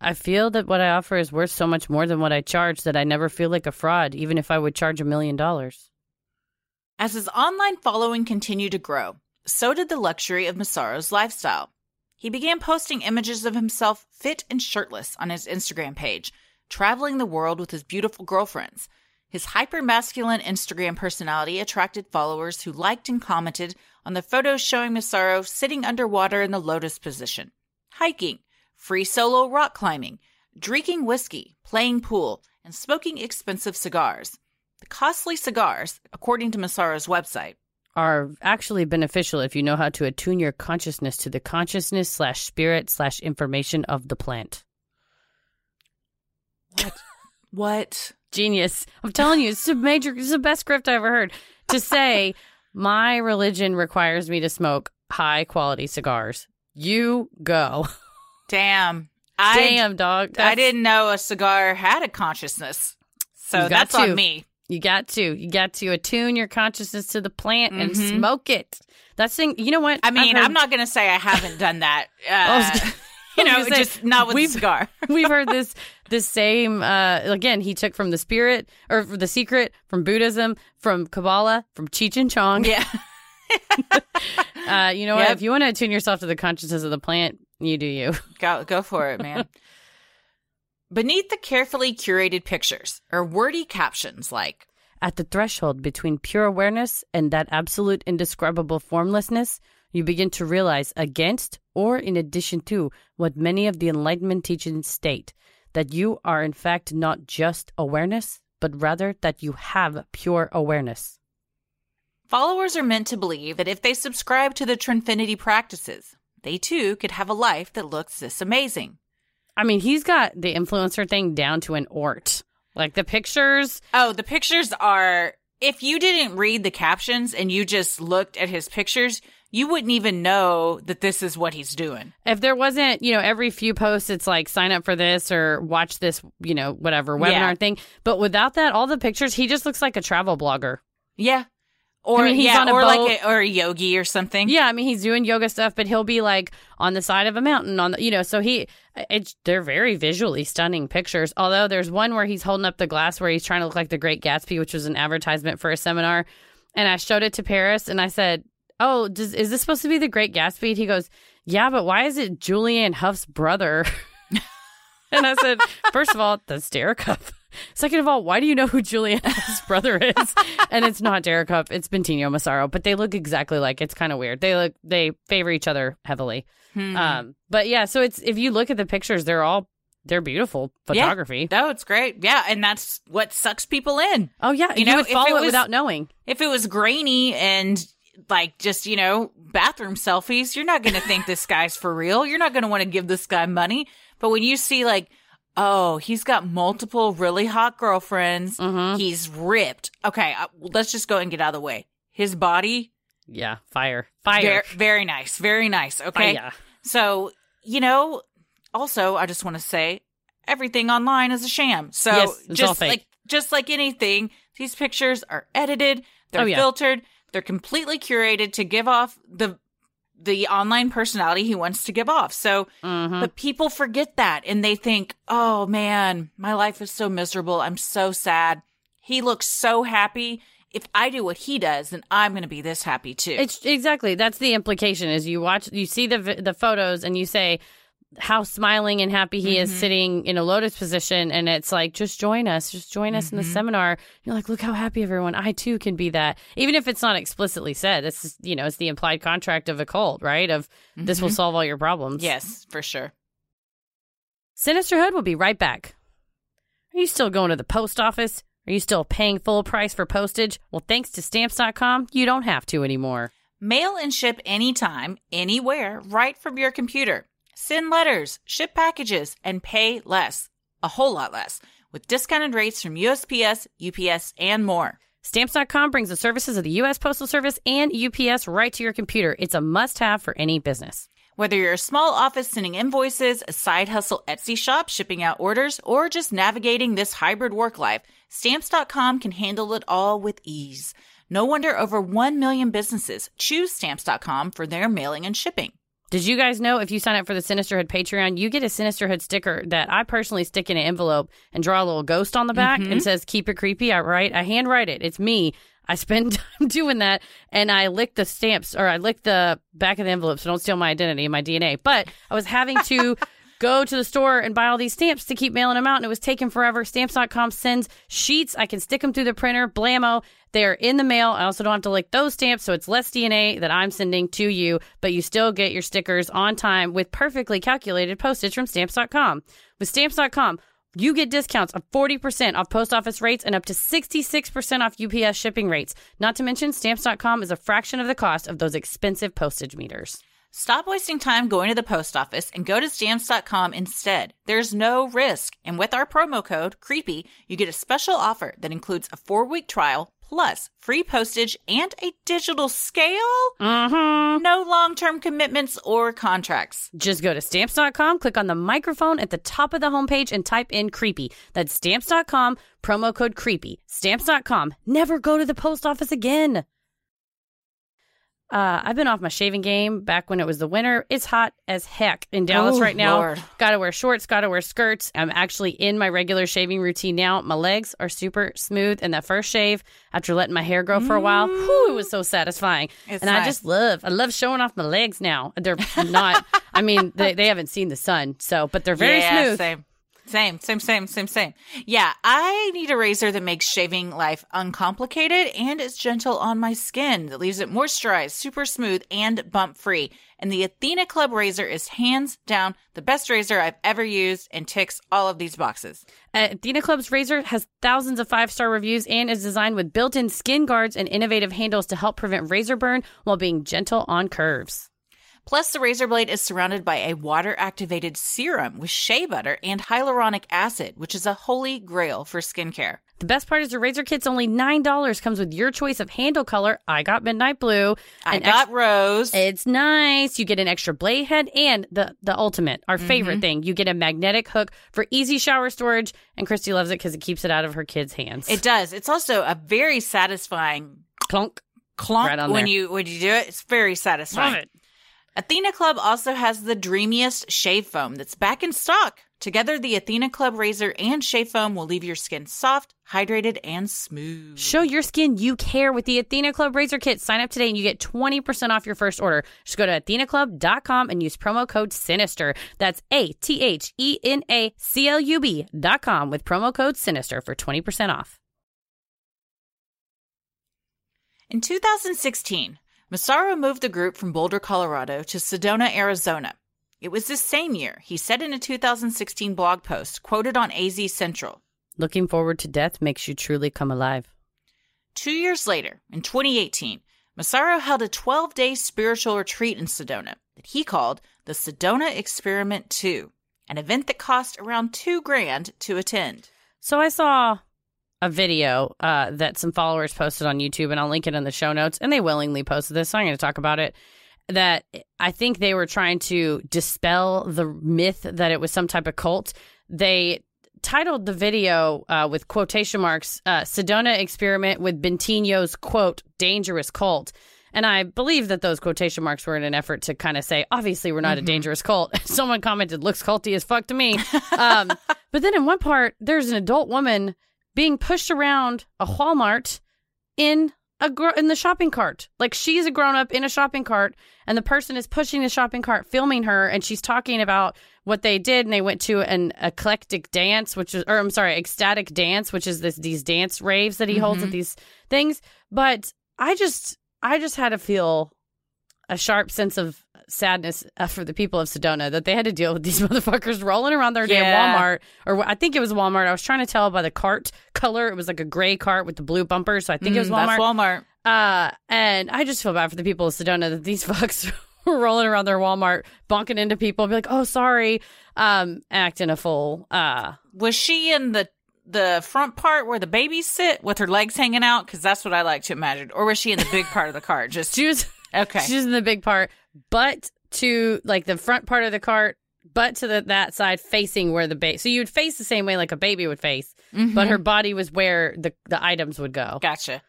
I feel that what I offer is worth so much more than what I charge that I never feel like a fraud, even if I would charge a million dollars. as his online following continued to grow, so did the luxury of Massaro's lifestyle. He began posting images of himself fit and shirtless on his Instagram page, traveling the world with his beautiful girlfriends. His hyper masculine Instagram personality attracted followers who liked and commented on the photos showing Massaro sitting underwater in the lotus position, hiking, free solo rock climbing, drinking whiskey, playing pool, and smoking expensive cigars. The costly cigars, according to Massaro's website, Are actually beneficial if you know how to attune your consciousness to the consciousness slash spirit slash information of the plant. What? what? Genius. I'm telling you, it's a major, it's the best script I ever heard. To say, my religion requires me to smoke high quality cigars. You go. Damn. I, Damn, dog. I didn't know a cigar had a consciousness. So that's to. on me. You got to. You got to attune your consciousness to the plant and Mhm. smoke it. That's thing. You know what? I mean, heard- I'm not going to say I haven't done that. Uh, you know, say, just not with a we've- cigar. We've heard this this same uh again, he took from the spirit or the secret from Buddhism, from Kabbalah, from Cheech and Chong. yeah. Uh you know what? If you want to attune yourself to the consciousness of the plant, you do you. Go go for it, man. Beneath the carefully curated pictures are wordy captions like At the threshold between pure awareness and that absolute indescribable formlessness, you begin to realize against or in addition to what many of the Enlightenment teachings state that you are in fact not just awareness, but rather that you have pure awareness. Followers are meant to believe that if they subscribe to the Trinfinity practices, they too could have a life that looks this amazing. I mean, he's got the influencer thing down to an ort. Like the pictures, Oh, the pictures are. If you didn't read the captions and you just looked at his pictures, you wouldn't even know that this is what he's doing. if there wasn't, you know, every few posts, it's like sign up for this or watch this, you know, whatever webinar Yeah. thing. But without that, all the pictures, he just looks like a travel blogger. Yeah. Or I mean, he's yeah, on a or boat. like a, or a yogi or something. Yeah, I mean, he's doing yoga stuff, but he'll be like on the side of a mountain on the, you know, so he, it's, they're very visually stunning pictures. Although there's one where he's holding up the glass where he's trying to look like the Great Gatsby, which was an advertisement for a seminar. And I showed it to Paris and I said, Oh, does, is this supposed to be the Great Gatsby? And he goes, Yeah, but why is it Julianne Hough's brother? and I said, First of all, that's Derek Hough. Second of all, why do you know who Julianne brother is? and it's not Derek Hough, it's Bentinho Massaro, but they look exactly like. It's kind of weird. They look they favor each other heavily. Hmm. Um, but yeah, so it's if you look at the pictures, they're all they're beautiful photography. No, it's great. Yeah, and that's what sucks people in. Oh yeah, You you, know, would follow it it, was- without knowing. If it was grainy and like just, you know, bathroom selfies, you're not going to think this guy's for real. You're not going to want to give this guy money. But when you see like, oh, he's got multiple really hot girlfriends, Mhm. he's ripped. Okay, uh, let's just go and get out of the way. His body, Yeah, fire, fire, very, very nice, very nice. Okay. fire. So, you know, also, I just want to say everything online is a sham. So, Yes, just like just like anything, these pictures are edited, they're Oh, yeah. filtered, they're completely curated to give off the the online personality he wants to give off. So, Mhm. but people forget that and they think, "Oh man, my life is so miserable. I'm so sad. He looks so happy. If I do what he does, then I'm going to be this happy too." It's exactly that's the implication. Is you watch, you see the the photos, and you say how smiling and happy he is Mhm. sitting in a lotus position, and it's like just join us, just join us in the Mhm. seminar. You're like, look how happy everyone. I too can be that, even if it's not explicitly said. This is you know it's the implied contract of a cult, right? Of this will Mhm. solve all your problems. Yes, for sure. Sinisterhood will be right back. Are you still going to the post office? Are you still paying full price for postage? Well, thanks to stamps.com, you don't have to anymore. Mail and ship anytime, anywhere, right from your computer. Send letters, ship packages, and pay less. A whole lot less. With discounted rates from USPS, UPS, and more. Stamps.com brings the services of the U.S. Postal Service and UPS right to your computer. It's a must have for any business. Whether you're a small office sending invoices, a side hustle Etsy shop shipping out orders, or just navigating this hybrid work life, Stamps.com can handle it all with ease. No wonder over 1 million businesses choose Stamps.com for their mailing and shipping. Did you guys know if you sign up for the Sinisterhood Patreon, you get a Sinisterhood sticker that I personally stick in an envelope and draw a little ghost on the back and mm-hmm. says "Keep it creepy." I write, I handwrite it. It's me. I spend time doing that, and I lick the stamps or I lick the back of the envelope, so don't steal my identity and my DNA. But I was having to. Go to the store and buy all these stamps to keep mailing them out, and it was taking forever. Stamps.com sends sheets. I can stick them through the printer. Blammo. They are in the mail. I also don't have to lick those stamps, so it's less DNA that I'm sending to you, but you still get your stickers on time with perfectly calculated postage from stamps.com. With stamps.com, you get discounts of 40% off post office rates and up to 66% off UPS shipping rates. Not to mention, stamps.com is a fraction of the cost of those expensive postage meters. Stop wasting time going to the post office and go to stamps.com instead. There's no risk. And with our promo code, CREEPY, you get a special offer that includes a four week trial plus free postage and a digital scale. Mm-hmm. No long term commitments or contracts. Just go to stamps.com, click on the microphone at the top of the homepage, and type in creepy. That's stamps.com, promo code creepy. Stamps.com. Never go to the post office again. Uh, I've been off my shaving game back when it was the winter. It's hot as heck in Dallas Oh, right now. Lord. Got to wear shorts, got to wear skirts. I'm actually in my regular shaving routine now. My legs are super smooth, and that first shave after letting my hair grow for a while, whew, it was so satisfying. It's and I just love, I love showing off my legs now. They're not, I mean, they, they haven't seen the sun, so, but they're very yeah, smooth. Same. Same, same, same, same, same. Yeah, I need a razor that makes shaving life uncomplicated and is gentle on my skin, that leaves it moisturized, super smooth, and bump free. And the Athena Club razor is hands down the best razor I've ever used and ticks all of these boxes. Uh, Athena Club's razor has thousands of five star reviews and is designed with built in skin guards and innovative handles to help prevent razor burn while being gentle on curves. Plus, the razor blade is surrounded by a water activated serum with shea butter and hyaluronic acid, which is a holy grail for skincare. The best part is the razor kit's only $9, comes with your choice of handle color. I got midnight blue. I got rose. It's nice. You get an extra blade head and the the ultimate, our mm-hmm. favorite thing. You get a magnetic hook for easy shower storage. And Christy loves it because it keeps it out of her kids' hands. It does. It's also a very satisfying clunk. clunk Right on when there. you when you do it. It's very satisfying. Love it. Athena Club also has the dreamiest shave foam that's back in stock. Together, the Athena Club razor and shave foam will leave your skin soft, hydrated, and smooth. Show your skin you care with the Athena Club Razor Kit. Sign up today and you get 20% off your first order. Just go to athenaclub.com and use promo code SINISTER. That's A T H E N A C L U B.com with promo code SINISTER for 20% off. In 2016, Massaro moved the group from Boulder, Colorado to Sedona, Arizona. It was this same year, he said in a 2016 blog post quoted on AZ Central. Looking forward to death makes you truly come alive. Two years later, in 2018, Massaro held a 12 day spiritual retreat in Sedona that he called the Sedona Experiment 2, an event that cost around two grand to attend. So I saw a video uh, that some followers posted on YouTube, and I'll link it in the show notes. And they willingly posted this, so I'm going to talk about it. That I think they were trying to dispel the myth that it was some type of cult. They titled the video uh, with quotation marks uh, Sedona experiment with Bentinho's quote dangerous cult. And I believe that those quotation marks were in an effort to kind of say, obviously, we're not a dangerous cult. Someone commented, looks culty as fuck to me. Um, but then in one part, there's an adult woman being pushed around a Walmart in a gr- in the shopping cart. Like she's a grown up in a shopping cart, and the person is pushing the shopping cart, filming her, and she's talking about what they did. And they went to an eclectic dance, which is, or I'm sorry, ecstatic dance, which is this these dance raves that he holds at mm-hmm. these things. But I just, I just had to feel a sharp sense of sadness uh, for the people of Sedona that they had to deal with these motherfuckers rolling around their damn Walmart, or I think it was Walmart. I was trying to tell by the cart color. It was like a gray cart with the blue bumper, so I think it was Mm, Walmart. Walmart. Uh, and I just feel bad for the people of Sedona that these fucks were rolling around their Walmart, bonking into people, be like, "Oh, sorry," um, acting a fool. Uh, Was she in the the front part where the babies sit with her legs hanging out? Because that's what I like to imagine. Or was she in the big part of the car? Just she was okay. she was in the big part, but to like the front part of the cart, but to the that side facing where the baby. So you'd face the same way like a baby would face, but her mm-hmm. body was where the the items would go. Gotcha.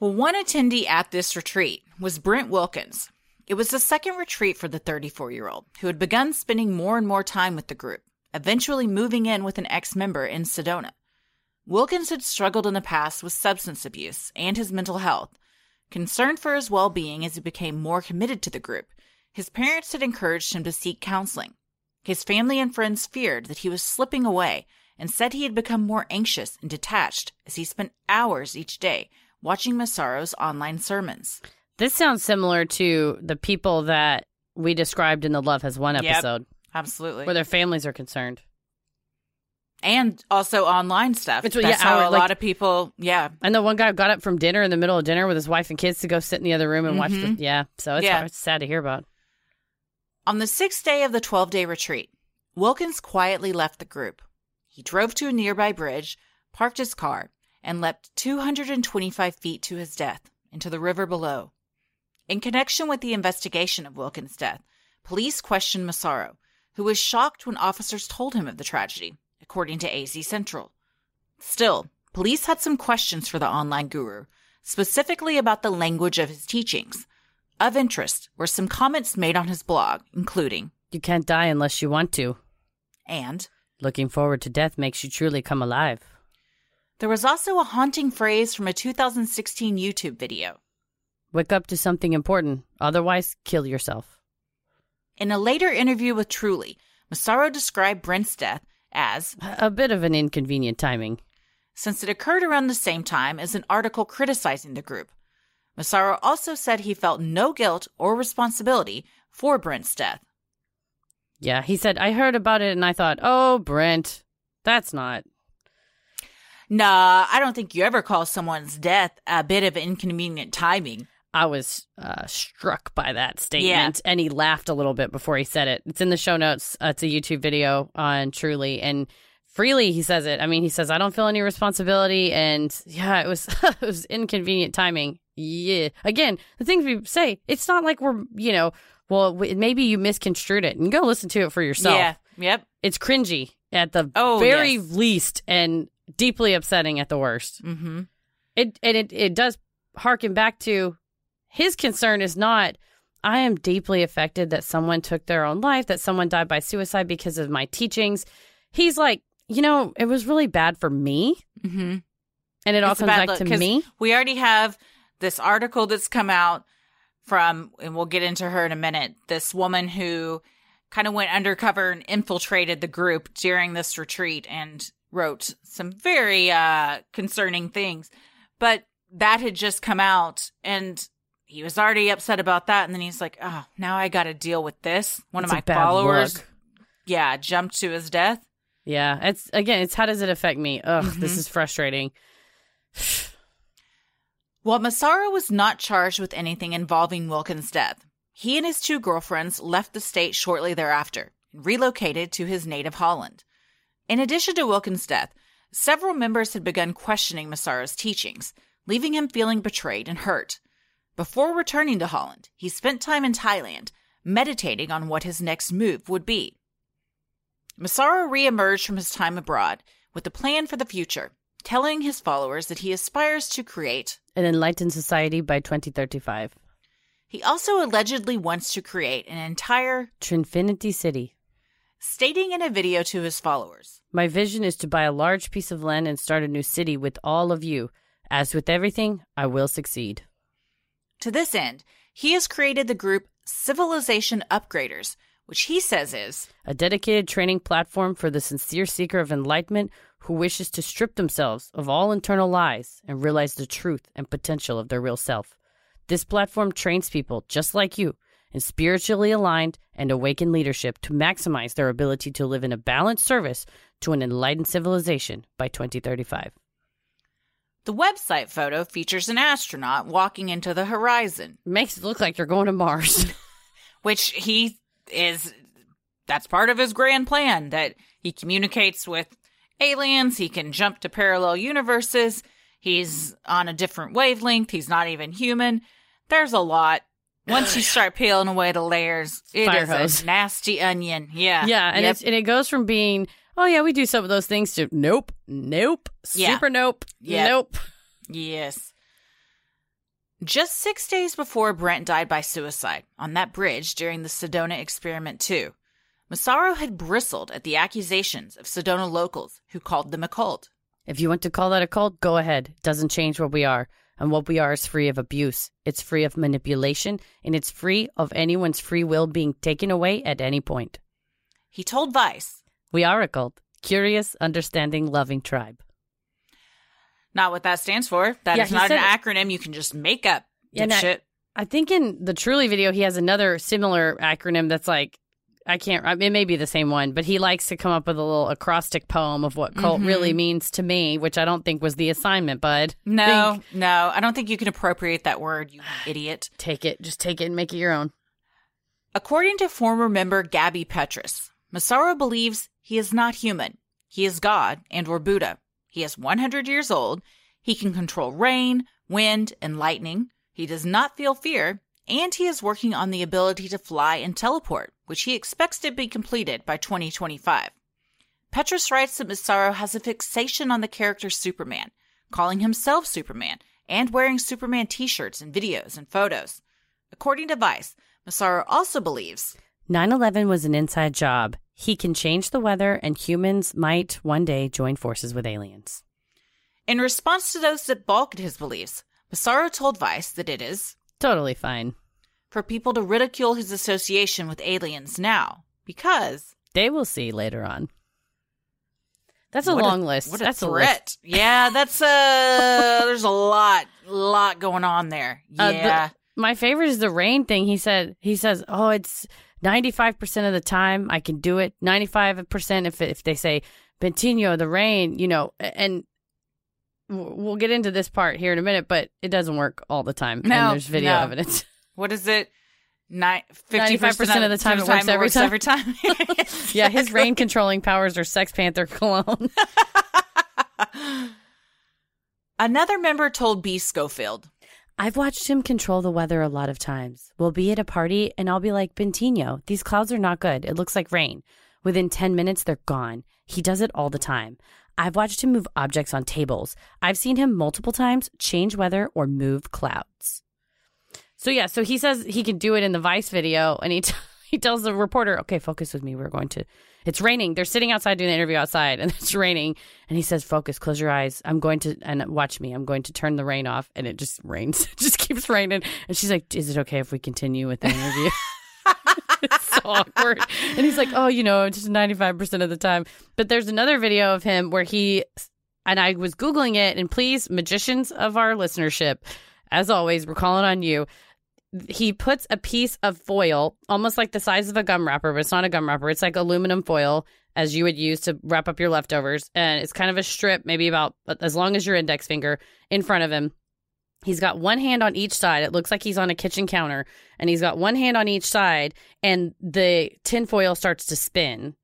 Well, one attendee at this retreat was Brent Wilkins. It was the second retreat for the 34 year old, who had begun spending more and more time with the group, eventually moving in with an ex member in Sedona. Wilkins had struggled in the past with substance abuse and his mental health. Concerned for his well being as he became more committed to the group, his parents had encouraged him to seek counseling. His family and friends feared that he was slipping away and said he had become more anxious and detached as he spent hours each day watching Massaro's online sermons. This sounds similar to the people that we described in the Love Has Won Yep. episode, Absolutely. where their families are concerned. And also online stuff. It's That's yeah, how our- a like- lot of people, yeah. I know one guy got up from dinner in the middle of dinner with his wife and kids to go sit in the other room and watch the. Mm-hmm. Yeah, so it's, Yeah. hard, it's sad to hear about. On the sixth day of the 12 day retreat, Wilkins quietly left the group. He drove to a nearby bridge, parked his car, and leapt 225 feet to his death into the river below. In connection with the investigation of Wilkins' death, police questioned Massaro, who was shocked when officers told him of the tragedy, according to AZ Central. Still, police had some questions for the online guru, specifically about the language of his teachings. Of interest were some comments made on his blog, including, You can't die unless you want to. and Looking forward to death makes you truly come alive. there was also a haunting phrase from a 2016 YouTube video. Wake up to something important, otherwise, kill yourself. In a later interview with Truly, Massaro described Brent's death as, A bit of an inconvenient timing. since it occurred around the same time as an article criticizing the group. Massaro also said he felt no guilt or responsibility for Brent's death. Yeah, he said, I heard about it and I thought, oh, Brent, that's not. Nah, I don't think you ever call someone's death a bit of inconvenient timing. I was uh, struck by that statement. And he laughed a little bit before he said it. It's in the show notes. Uh, it's a YouTube video on Truly. And freely he says it. I mean, he says, I don't feel any responsibility. And yeah, it was, it was inconvenient timing. Yeah. Again, the things we say, it's not like we're, you know, well, maybe you misconstrued it and go listen to it for yourself. Yeah, yep. It's cringy at the Oh, very yes. least and deeply upsetting at the worst. Mm-hmm. It and it, it does harken back to his concern is not I am deeply affected that someone took their own life, that someone died by suicide because of my teachings. He's like, you know, it was really bad for me. Mm-hmm. And it all It's comes back look, to me. We already have this article that's come out from, and we'll get into her in a minute. This woman who kind of went undercover and infiltrated the group during this retreat and wrote some very uh, concerning things. But that had just come out, and he was already upset about that. And then he's like, "Oh, now I got to deal with this." One It's of my followers, look. yeah, jumped to his death. Yeah. It's again, it's how does it affect me? Ugh, this Mhm. is frustrating. While Massaro was not charged with anything involving Wilkins' death, he and his two girlfriends left the state shortly thereafter and relocated to his native Holland. In addition to Wilkins' death, several members had begun questioning Massaro's teachings, leaving him feeling betrayed and hurt. Before returning to Holland, he spent time in Thailand, meditating on what his next move would be. Massaro reemerged from his time abroad with a plan for the future, telling his followers that he aspires to create An enlightened society by 2035. He also allegedly wants to create an entire, Trinfinity City. stating in a video to his followers. My vision is to buy a large piece of land and start a new city with all of you. As with everything, I will succeed. To this end, he has created the group Civilization Upgraders, which he says is A dedicated training platform for the sincere seeker of enlightenment who wishes to strip themselves of all internal lies and realize the truth and potential of their real self. This platform trains people just like you in spiritually aligned and awakened leadership to maximize their ability to live in a balanced service to an enlightened civilization by 2035. The website photo features an astronaut walking into the horizon, Makes it look like you're going to Mars. which he is that's part of his grand plan that he communicates with aliens, he can jump to parallel universes, he's on a different wavelength, he's not even human. There's a lot. Once you start peeling away the layers, it Fire is hose. a nasty onion. Yeah. yeah, and Yep. it's and it goes from being, oh yeah, we do some of those things to nope, nope, Yeah. super nope, Yep. nope. Yes. Just six days before Brent died by suicide on that bridge during the Sedona Experiment 2, Massaro had bristled at the accusations of Sedona locals who called them a cult. If you want to call that a cult, go ahead. Doesn't change what we are. And what we are is free of abuse. It's free of manipulation, and it's free of anyone's free will being taken away at any point. He told Vice, We are a cult. Curious, understanding, loving tribe. not what that stands for. That Yeah, is not an acronym you can just make up. And I- I think in the Truly video, he has another similar acronym that's like, I can't, it may be the same one, but he likes to come up with a little acrostic poem of what cult mm-hmm. really means to me, which I don't think was the assignment, bud. no, Think- no, I don't think you can appropriate that word, you idiot. take it, just take it and make it your own. According to former member Gabby Petrus, Massaro believes he is not human. He is God and or Buddha. He is 100 years old. He can control rain, wind, and lightning. He does not feel fear, and he is working on the ability to fly and teleport, which he expects to be completed by 2025. Petrus writes that Massaro has a fixation on the character Superman, calling himself Superman, and wearing Superman t shirts and videos and photos. According to Vice, Massaro also believes 9 11 was an inside job. He can change the weather, and humans might one day join forces with aliens. In response to those that balk at his beliefs, Massaro told Vice that it is Totally fine. for people to ridicule his association with aliens now because They will see later on. That's a what long list. What a that's a threat! list. Yeah, that's uh There's a lot, lot going on there. Uh, the- Yeah, My favorite is the rain thing. He said, he says, oh, it's 95% of the time I can do it. 95% if, if they say, Bentinho, the rain, you know, and we'll get into this part here in a minute, but it doesn't work all the time. No, and there's video no. evidence. what is it? Ni- 50% 95% of the time it works every time. every time. yeah, his rain controlling powers are Sex Panther cologne. Another member told B. Schofield, I've watched him control the weather a lot of times. We'll be at a party and I'll be like, Bentinho, these clouds are not good. It looks like rain. Within 10 minutes, they're gone. He does it all the time. I've watched him move objects on tables. I've seen him multiple times change weather or move clouds. So, yeah, so he says he can do it in the Vice video and he, t- he tells the reporter, okay, focus with me. We're going to, it's raining. They're sitting outside doing the interview outside and it's raining. And he says, focus, close your eyes. I'm going to, and watch me. I'm going to turn the rain off. And it just rains. it just keeps raining. And she's like, is it okay if we continue with the interview? it's so awkward. And he's like, oh, you know, just 95% of the time. But there's another video of him where he, and I was Googling it, and please, magicians of our listenership, as always, we're calling on you. He puts a piece of foil, almost like the size of a gum wrapper, but it's not a gum wrapper. It's like aluminum foil, as you would use to wrap up your leftovers. And it's kind of a strip, maybe about as long as your index finger, in front of him. He's got one hand on each side. It looks like he's on a kitchen counter, and he's got one hand on each side, and the tinfoil starts to spin.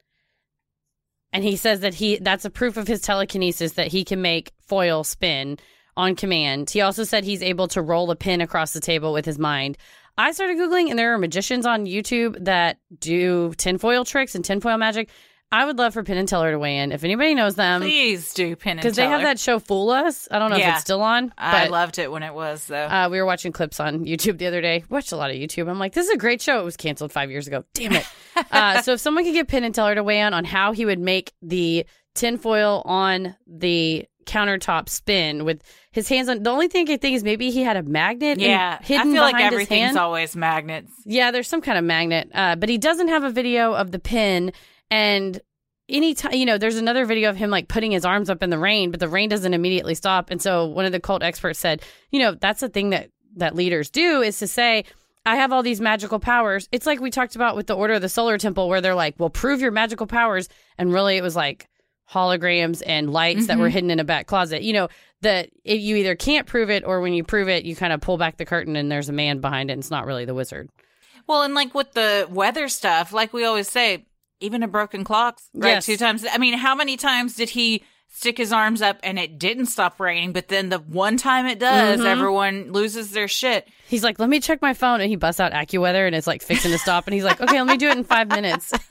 And he says that he that's a proof of his telekinesis that he can make foil spin on command. He also said he's able to roll a pin across the table with his mind. I started Googling, and there are magicians on YouTube that do tinfoil tricks and tinfoil magic. I would love for Penn and Teller to weigh in. If anybody knows them, please do Penn and Teller. because they have that show Fool Us. I don't know if it's still on. I loved it when it was, though. uh, we were watching clips on YouTube the other day. Watched a lot of YouTube. I'm like, this is a great show. It was canceled five years ago. Damn it. uh, so if someone could get Penn and Teller to weigh in on how he would make the tinfoil on the countertop spin with his hands on. The only thing I think is maybe he had a magnet. in- yeah, I hidden feel like behind everything's always magnets. Yeah, there's some kind of magnet, uh, but he doesn't have a video of the pin. And anytime, you know, there's another video of him like putting his arms up in the rain, but the rain doesn't immediately stop. And so one of the cult experts said, you know, that's the thing that that leaders do is to say, I have all these magical powers. It's like we talked about with the Order of the Solar Temple, where they're like, well, prove your magical powers. And really, it was like holograms and lights that were hidden in a back closet. You know, that if you either can't prove it or when you prove it, you kind of pull back the curtain and there's a man behind it and it's not really the wizard. Well, and like with the weather stuff, like we always say, even a broken clock, right? Yes. Two times. I mean, how many times did he stick his arms up and it didn't stop raining? But then the one time it does, Mm-hmm. everyone loses their shit. He's like, let me check my phone. And he busts out AccuWeather and it's like fixing to stop. And he's like, okay, let me do it in five minutes.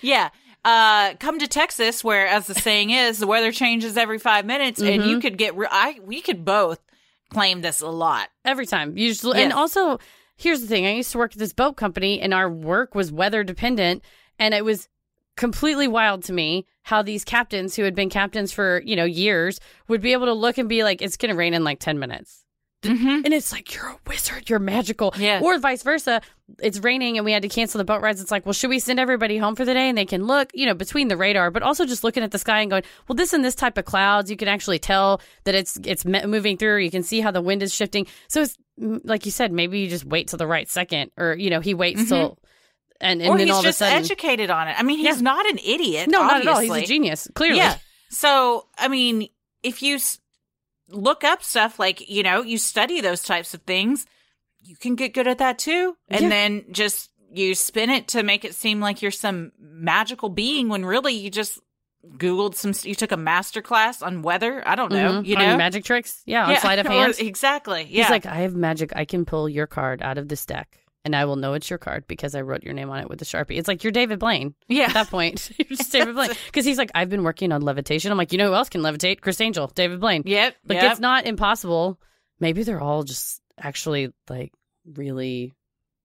Yeah. Uh, come to Texas, where, as the saying is, the weather changes every five minutes, and Mm-hmm. you could get. Re- I we could both claim this a lot. Every time. Usually, just, And also, here's the thing I used to work at this boat company and our work was weather dependent. And it was completely wild to me how these captains who had been captains for, you know, years would be able to look and be like, it's going to rain in like 10 minutes. Mm-hmm. And it's like, you're a wizard, you're magical. Yeah. Or vice versa. It's raining and we had to cancel the boat rides. It's like, well, should we send everybody home for the day? And they can look, you know, between the radar, but also just looking at the sky and going, well, this and this type of clouds, you can actually tell that it's it's moving through. You can see how the wind is shifting. So it's like you said, maybe you just wait till the right second, or you know, he waits till, and, and Mm-hmm. or then he's all just of a sudden, educated on it. I mean, he's Yeah. not an idiot. no, not at all. He's a genius, clearly. Yeah. So, I mean, if you look up stuff like, you know, you study those types of things, you can get good at that too. And Yeah. then just you spin it to make it seem like you're some magical being when really you just Googled some, you took a master class on weather. I don't know, Mhm. you On know? magic tricks. Yeah, on sleight of hand. exactly. Yeah. He's like, I have magic. I can pull your card out of this deck, and I will know it's your card because I wrote your name on it with a sharpie. It's like you're David Blaine. yeah. At that point, you're just David Blaine because he's like, I've been working on levitation. I'm like, you know who else can levitate? Criss Angel, David Blaine. Yep. Like yep. it's not impossible. Maybe they're all just actually like really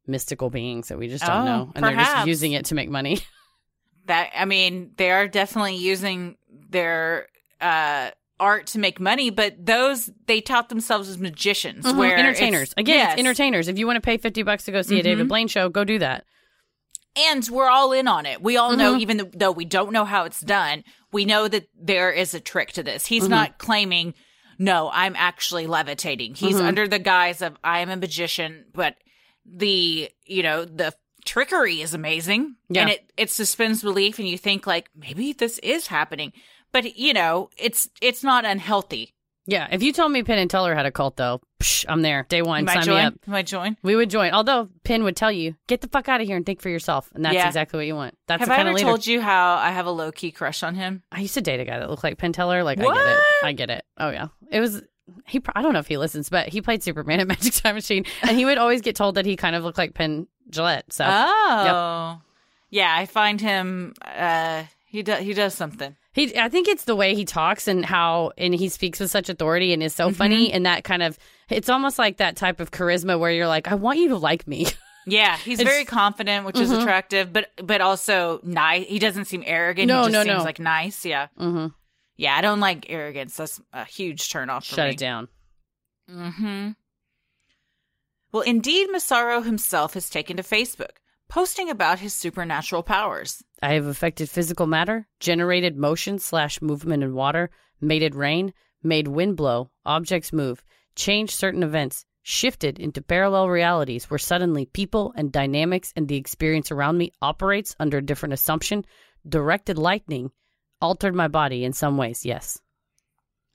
mystical beings that we just don't Oh, know, and they're just using it to make money. that I mean, they are definitely using their uh art to make money, but those they tout themselves as magicians, Mm-hmm. entertainers. Again, yes. it's entertainers. If you want to pay fifty bucks to go see a David Mhm. Blaine show, go do that. and we're all in on it. We all know, Mhm. even though we don't know how it's done, we know that there is a trick to this. He's Mhm. not claiming, no, I'm actually levitating. He's Mhm. under the guise of I am a magician, but the you know the trickery is amazing, Yeah. and it it suspends belief, and you think like maybe this is happening, but you know it's it's not unhealthy. Yeah, if you told me Penn and Teller had a cult, though, psh, I'm there. Day one, sign me join? up. Am I join? We would join. Although Penn would tell you, get the fuck out of here and think for yourself. And that's Yeah. exactly what you want. That's Have the I kind ever of leader. told you how I have a low key crush on him? I used to date a guy that looked like Penn Teller. Like, I get it. What? I get it. Oh, yeah. It was, he, pro- I don't know if he listens, but he played Superman at Magic Time Machine. And he would always get told that he kind of looked like Penn Jillette. So Oh, yeah. I find him. Uh, he does. He does something. He, I think it's the way he talks and how, and he speaks with such authority and is so funny. Mm-hmm. And that kind of, it's almost like that type of charisma where you're like, I want you to like me. Yeah, he's It's- very confident, which is Mhm. attractive, but but also nice. He doesn't seem arrogant. No, he just no, seems no. like nice. Yeah, Mm-hmm. yeah. I don't like arrogance. That's a huge turn off. For Shut me. it down. Mm-hmm. Well, indeed, Massaro himself has taken to Facebook, posting about his supernatural powers. I have affected physical matter, generated motion slash movement in water, made it rain, made wind blow, objects move, changed certain events, shifted into parallel realities where suddenly people and dynamics and the experience around me operates under a different assumption, directed lightning, altered my body in some ways, yes.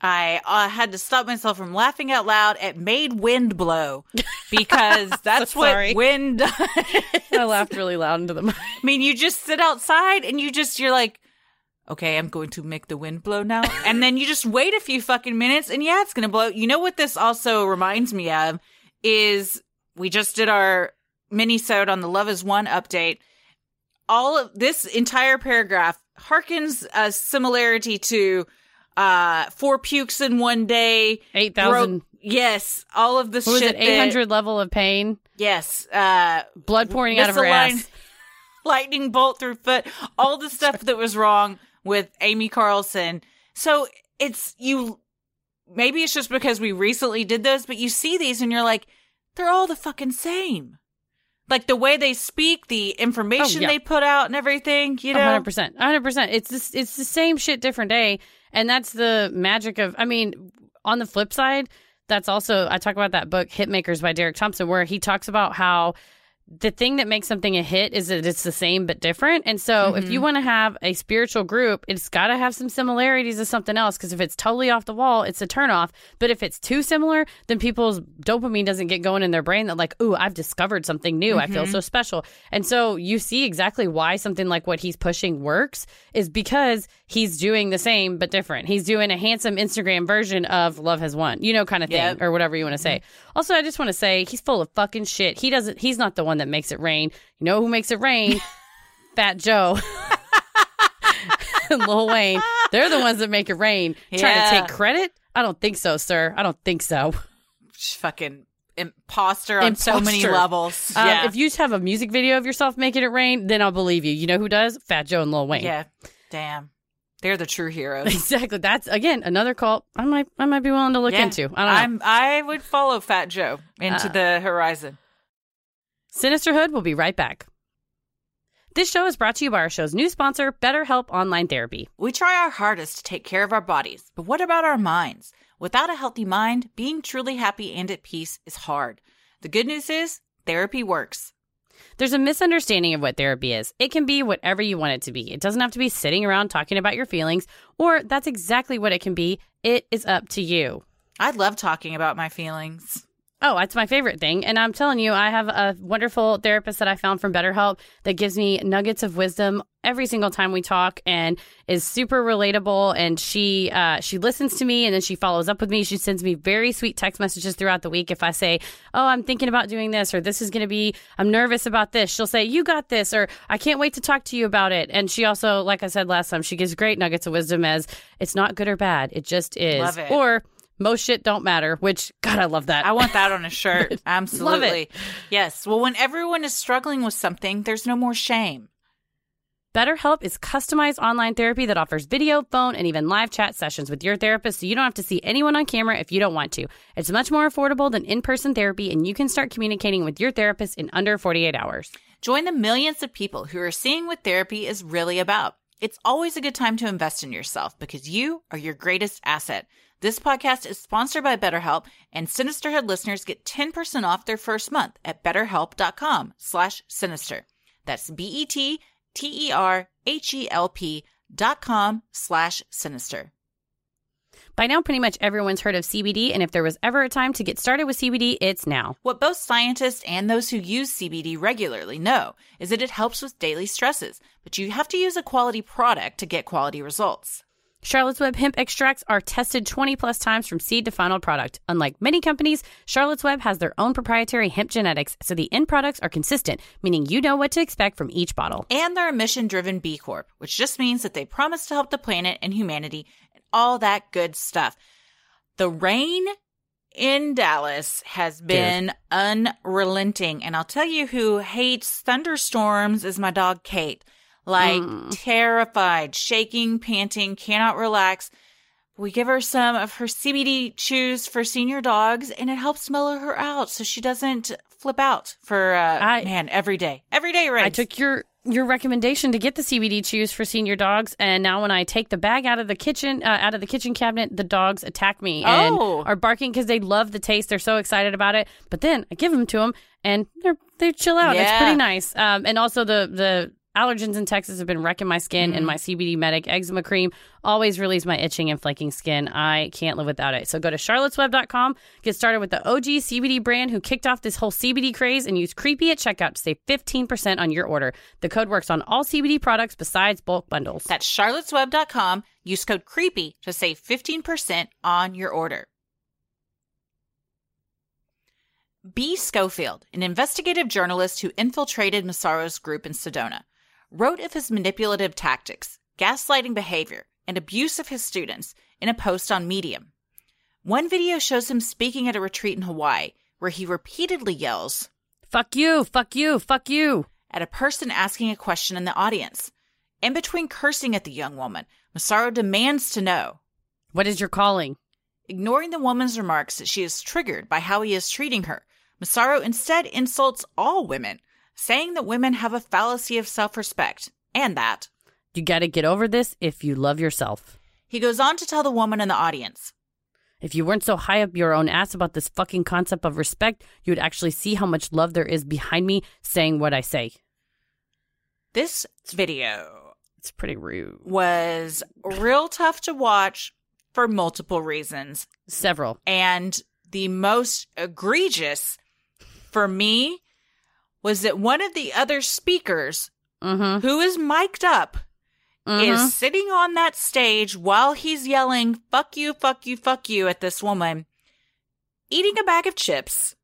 I uh, had to stop myself from laughing out loud at "made wind blow" because that's sorry. what wind does. I laughed really loud into the mic. I mean, you just sit outside and you just you're like, okay, I'm going to make the wind blow now, and then you just wait a few fucking minutes, and yeah, it's gonna blow. You know what this also reminds me of is we just did our mini on the Love Has Won update. All of this entire paragraph harkens a similarity to uh four pukes in one day 8,000, yes all of the what was it, 800 level of pain, yes uh blood pouring out of her ass. lightning bolt through foot, all the stuff that was wrong with Amy Carlson. So it's you. Maybe it's just because we recently did those, but you see these and you're like, they're all the fucking same. Like the way they speak, the information Oh, yeah. they put out, and everything. You know, hundred percent, hundred percent. It's this, it's the same shit, different day, and that's the magic of. I mean, on the flip side, that's also I talk about that book Hitmakers by Derek Thompson where he talks about how the thing that makes something a hit is that it's the same but different. And so if you mm-hmm. want to have a spiritual group, it's got to have some similarities of something else because if it's totally off the wall, it's a turnoff. But if it's too similar, then people's dopamine doesn't get going in their brain that like, "Ooh, I've discovered something new. I feel mm-hmm. so special." And so you see exactly why something like what he's pushing works is because he's doing the same but different. He's doing a handsome Instagram version of Love Has Won, you know, kind of thing Yep. or whatever you want to say. Also, I just want to say he's full of fucking shit. He doesn't. He's not the one that makes it rain. You know who makes it rain? Fat Joe. and Lil Wayne. They're the ones that make it rain. Trying to take credit? I don't think so, sir. I don't think so. Fucking imposter on so many levels. Um, yeah. If you have a music video of yourself making it rain, then I'll believe you. You know who does? Fat Joe and Lil Wayne. yeah. Damn. They're the true heroes. Exactly. That's again another cult I might I might be willing to look Yeah. into. I don't know. I'm I would follow Fat Joe into Uh, the horizon. Sinisterhood will be right back. This show is brought to you by our show's new sponsor, BetterHelp Online Therapy. We try our hardest to take care of our bodies, but what about our minds? Without a healthy mind, being truly happy and at peace is hard. The good news is therapy works. There's a misunderstanding of what therapy is. It can be whatever you want it to be. It doesn't have to be sitting around talking about your feelings, or that's exactly what it can be. It is up to you. I love talking about my feelings. Oh, that's my favorite thing. And I'm telling you, I have a wonderful therapist that I found from BetterHelp that gives me nuggets of wisdom every single time we talk and is super relatable. And she uh, she listens to me and then she follows up with me. She sends me very sweet text messages throughout the week. If I say, "Oh, I'm thinking about doing this," or "This is going to be," I'm nervous about this. She'll say, "You got this," or "I can't wait to talk to you about it." And she also, like I said last time, she gives great nuggets of wisdom as it's not good or bad. It just is. Love it. Or most shit don't matter. Which God, I love that. I want that on a shirt. Absolutely. Yes. Well, when everyone is struggling with something, there's no more shame. BetterHelp is customized online therapy that offers video, phone, and even live chat sessions with your therapist so you don't have to see anyone on camera if you don't want to. It's much more affordable than in person therapy, and you can start communicating with your therapist in under 48 hours. Join the millions of people who are seeing what therapy is really about. It's always a good time to invest in yourself because you are your greatest asset. This podcast is sponsored by BetterHelp, and Sinisterhood listeners get 10% off their first month at betterhelp.com slash sinister. That's E B-E-T-T-E-R-H-E-L-P dot com slash sinister. By now, pretty much everyone's heard of CBD, and if there was ever a time to get started with CBD, it's now. What both scientists and those who use CBD regularly know is that it helps with daily stresses, but you have to use a quality product to get quality results. Charlotte's Web hemp extracts are tested 20 plus times from seed to final product. Unlike many companies, Charlotte's Web has their own proprietary hemp genetics, so the end products are consistent, meaning you know what to expect from each bottle. And they're a mission driven B Corp, which just means that they promise to help the planet and humanity and all that good stuff. The rain in Dallas has been unrelenting. And I'll tell you who hates thunderstorms is my dog Kate. Like terrified, shaking, panting, cannot relax. We give her some of her CBD chews for senior dogs and it helps mellow her out so she doesn't flip out for uh I- man every day. Every day, right? I took your your recommendation to get the CBD chews for senior dogs, and now when I take the bag out of the kitchen, uh, out of the kitchen cabinet, the dogs attack me and Oh. are barking because they love the taste. They're so excited about it. But then I give them to them, and they're they chill out. It's pretty nice. Um, and also the the allergens in Texas have been wrecking my skin, Mm-hmm. and my CBD Medic eczema cream always relieves my itching and flaking skin. I can't live without it. So go to charlottesweb.com, get started with the OG CBD brand who kicked off this whole CBD craze, and use Creepy at checkout to save 15% on your order. The code works on all CBD products besides bulk bundles. That's charlottesweb.com. Use code CREEPY to save 15% on your order. Be Scofield, an investigative journalist who infiltrated Massaro's group in Sedona, wrote of his manipulative tactics, gaslighting behavior, and abuse of his students in a post on Medium. One video shows him speaking at a retreat in Hawaii where he repeatedly yells fuck you, fuck you, fuck you. at a person asking a question in the audience. In between cursing at the young woman, Massaro demands to know. What is your calling? Ignoring the woman's remarks that she is triggered by how he is treating her, Massaro instead insults all women, saying that women have a fallacy of self respect, and that. You got to get over this if you love yourself. He goes on to tell the woman in the audience If you weren't so high up your own ass about this fucking concept of respect, you would actually see how much love there is behind me saying what I say. This video It's pretty rude. was real tough to watch for multiple reasons. Several. And the most egregious for me was that one of the other speakers Mm-hmm. who is mic'd up Mhm. is sitting on that stage while he's yelling, fuck you, fuck you, fuck you at this woman, eating a bag of chips.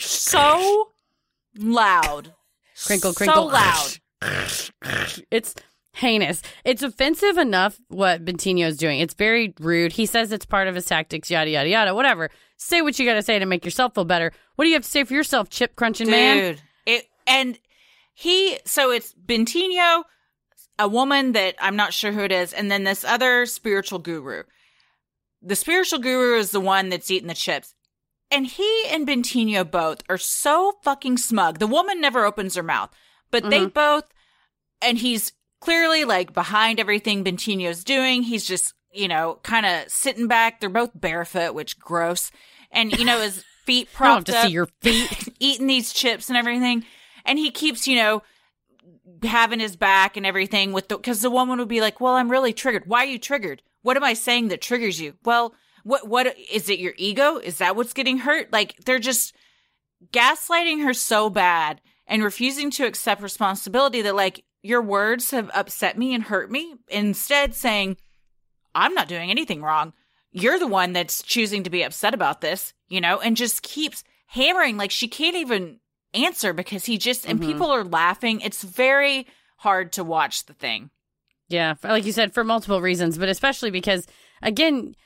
So loud. Crinkle, crinkle. So loud. It's heinous. It's offensive enough what Bentinho's doing. It's very rude. He says it's part of his tactics, yada, yada, yada, whatever. Say what you got to say to make yourself feel better. What do you have to say for yourself, chip crunching man? Dude. It, and he, so it's Bentinho, a woman that I'm not sure who it is, and then this other spiritual guru. The spiritual guru is the one that's eating the chips. And he and Bentinho both are so fucking smug. The woman never opens her mouth, but they mm-hmm. both, and he's clearly like behind everything Bentinho's doing. He's just, you know, kind of sitting back. They're both barefoot, which gross. And, you know, his feet I don't have to see your feet. eating these chips and everything. And he keeps, you know, having his back and everything with the, cause the woman would be like, well, I'm really triggered. Why are you triggered? What am I saying that triggers you? Well, what, what, is it your ego? Is that what's getting hurt? Like they're just gaslighting her so bad and refusing to accept responsibility that like your words have upset me and hurt me. Instead saying, I'm not doing anything wrong. You're the one that's choosing to be upset about this, you know, and just keeps hammering like she can't even answer because he just and Mhm. people are laughing. It's very hard to watch the thing. Yeah, like you said, for multiple reasons, but especially because, again,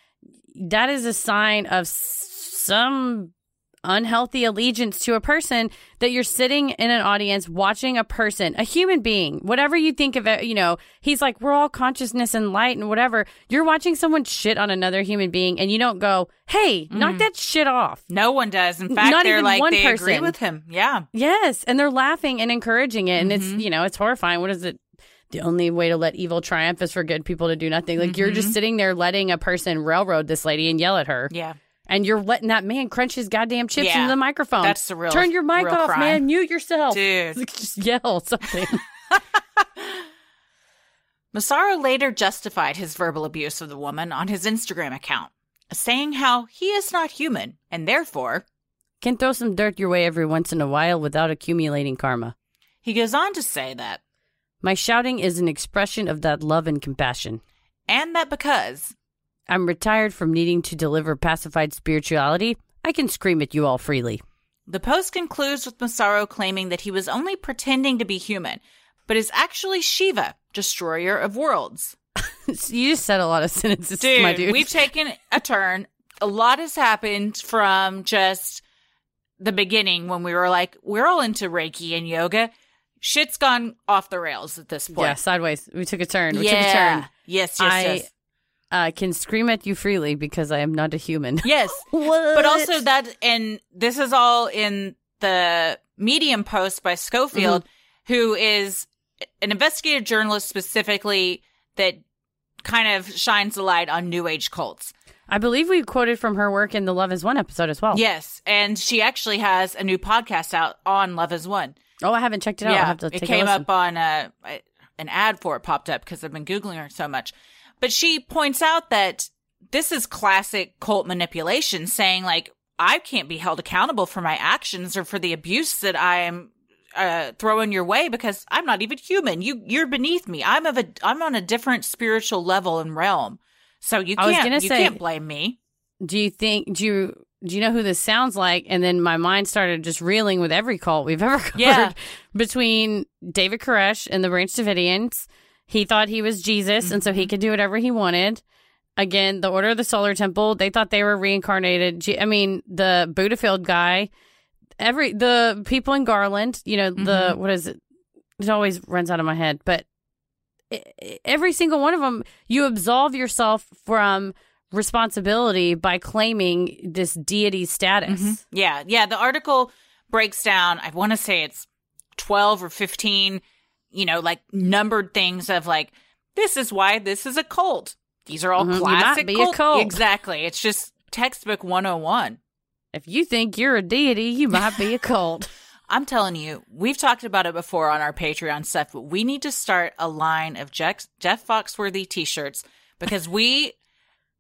that is a sign of some unhealthy allegiance to a person that you're sitting in an audience watching a person, a human being, whatever you think of it, you know, he's like, we're all consciousness and light and whatever. You're watching someone shit on another human being and you don't go, hey, knock that shit off. No one does. In fact, Not they're even like one they agree person. with him. Yeah. Yes, and they're laughing and encouraging it, and it's Mhm. you know it's horrifying. What is it? The only way to let evil triumph is for good people to do nothing. Like you're just Mhm. sitting there letting a person railroad this lady and yell at her, Yeah. And you're letting that man crunch his goddamn chips Yeah, into the microphone. that's the real- Turn your mic off, crime. man. Mute yourself. Dude. Just yell something. Massaro later justified his verbal abuse of the woman on his Instagram account, saying how he is not human and therefore Can throw some dirt your way every once in a while without accumulating karma. he goes on to say that My shouting is an expression of that love and compassion. and that because I'm retired from needing to deliver pacified spirituality. I can scream at you all freely. The post concludes with Massaro claiming that he was only pretending to be human, but is actually Shiva, destroyer of worlds. You just said a lot of sentences, Dude, my dude. we've taken a turn. A lot has happened from just the beginning when we were like, we're all into Reiki and yoga. Shit's gone off the rails at this point. yeah, sideways. We took a turn. We yeah. took a turn. Yes, yes, I yes. Uh, can scream at you freely because I am not a human. Yes. But also that, and this is all in the Medium post by Scofield, Mm-hmm. who is an investigative journalist specifically that kind of shines the light on New Age cults. I believe we quoted from her work in the Love Has Won episode as well. Yes, and she actually has a new podcast out on Love Has Won. Oh, I haven't checked it out. yeah, I'll have to it take came a up on a, an ad for it popped up because I've been googling her so much. But she points out that this is classic cult manipulation, saying like I can't be held accountable for my actions or for the abuse that I am uh, throwing your way because I'm not even human. You you're beneath me. I'm of a I'm on a different spiritual level and realm. So you can't you say- can't blame me. Do you think? Do you? Do you know who this sounds like? And then my mind started just reeling with every cult we've ever covered. Yeah. Between David Koresh and the Branch Davidians, he thought he was Jesus, and so Mm-hmm. he could do whatever he wanted. Again, the Order of the Solar Temple, they thought they were reincarnated. I mean, the Buddhafield guy, every the people in Garland, you know, the Mm-hmm. what is it? It always runs out of my head, but every single one of them, you absolve yourself from responsibility by claiming this deity status. Yeah, yeah. The article breaks down, I want to say it's 12 or 15, you know, like numbered things of like, this is why this is a cult. These are all Mhm, might classic be a cult. Exactly. It's just textbook 101. If you think you're a deity, you might be a cult. I'm telling you, we've talked about it before on our Patreon stuff, but we need to start a line of Jeff, Jeff Foxworthy t-shirts because we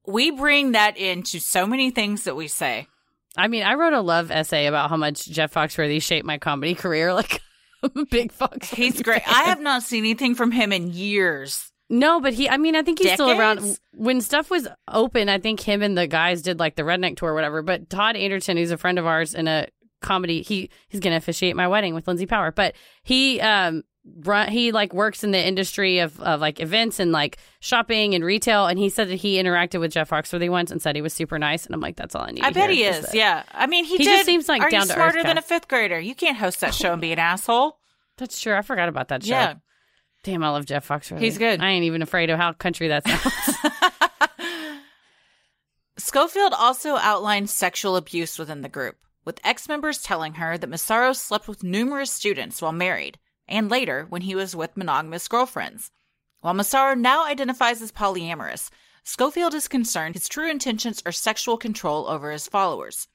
we bring that into so many things that we say. I mean, I wrote a love essay about how much Jeff Foxworthy shaped my comedy career. Like, big Foxworthy. He's great. fan. I have not seen anything from him in years. No, but he, I mean, I think he's still around. When stuff was open, I think him and the guys did like the Redneck Tour or whatever. But Todd Anderton, who's a friend of ours in a comedy, he he's going to officiate my wedding with Lindsay Power. But he, um, run, he like works in the industry of, of like events and like shopping and retail. And he said that he interacted with Jeff Foxworthy once and said he was super nice. And I'm like, that's all I need. I bet he is that. Yeah. I mean, he, He did. just seems like Are down you to earth smarter than guy. a fifth grader? You can't host that show and be an asshole. That's true. I forgot about that show. Yeah. Damn, I love Jeff Foxworthy. He's good. I ain't even afraid of how country that sounds. Scofield also outlined sexual abuse within the group, with ex members telling her that Massaro slept with numerous students while married, and later when he was with monogamous girlfriends. While Massaro now identifies as polyamorous, Scofield is concerned his true intentions are sexual control over his followers.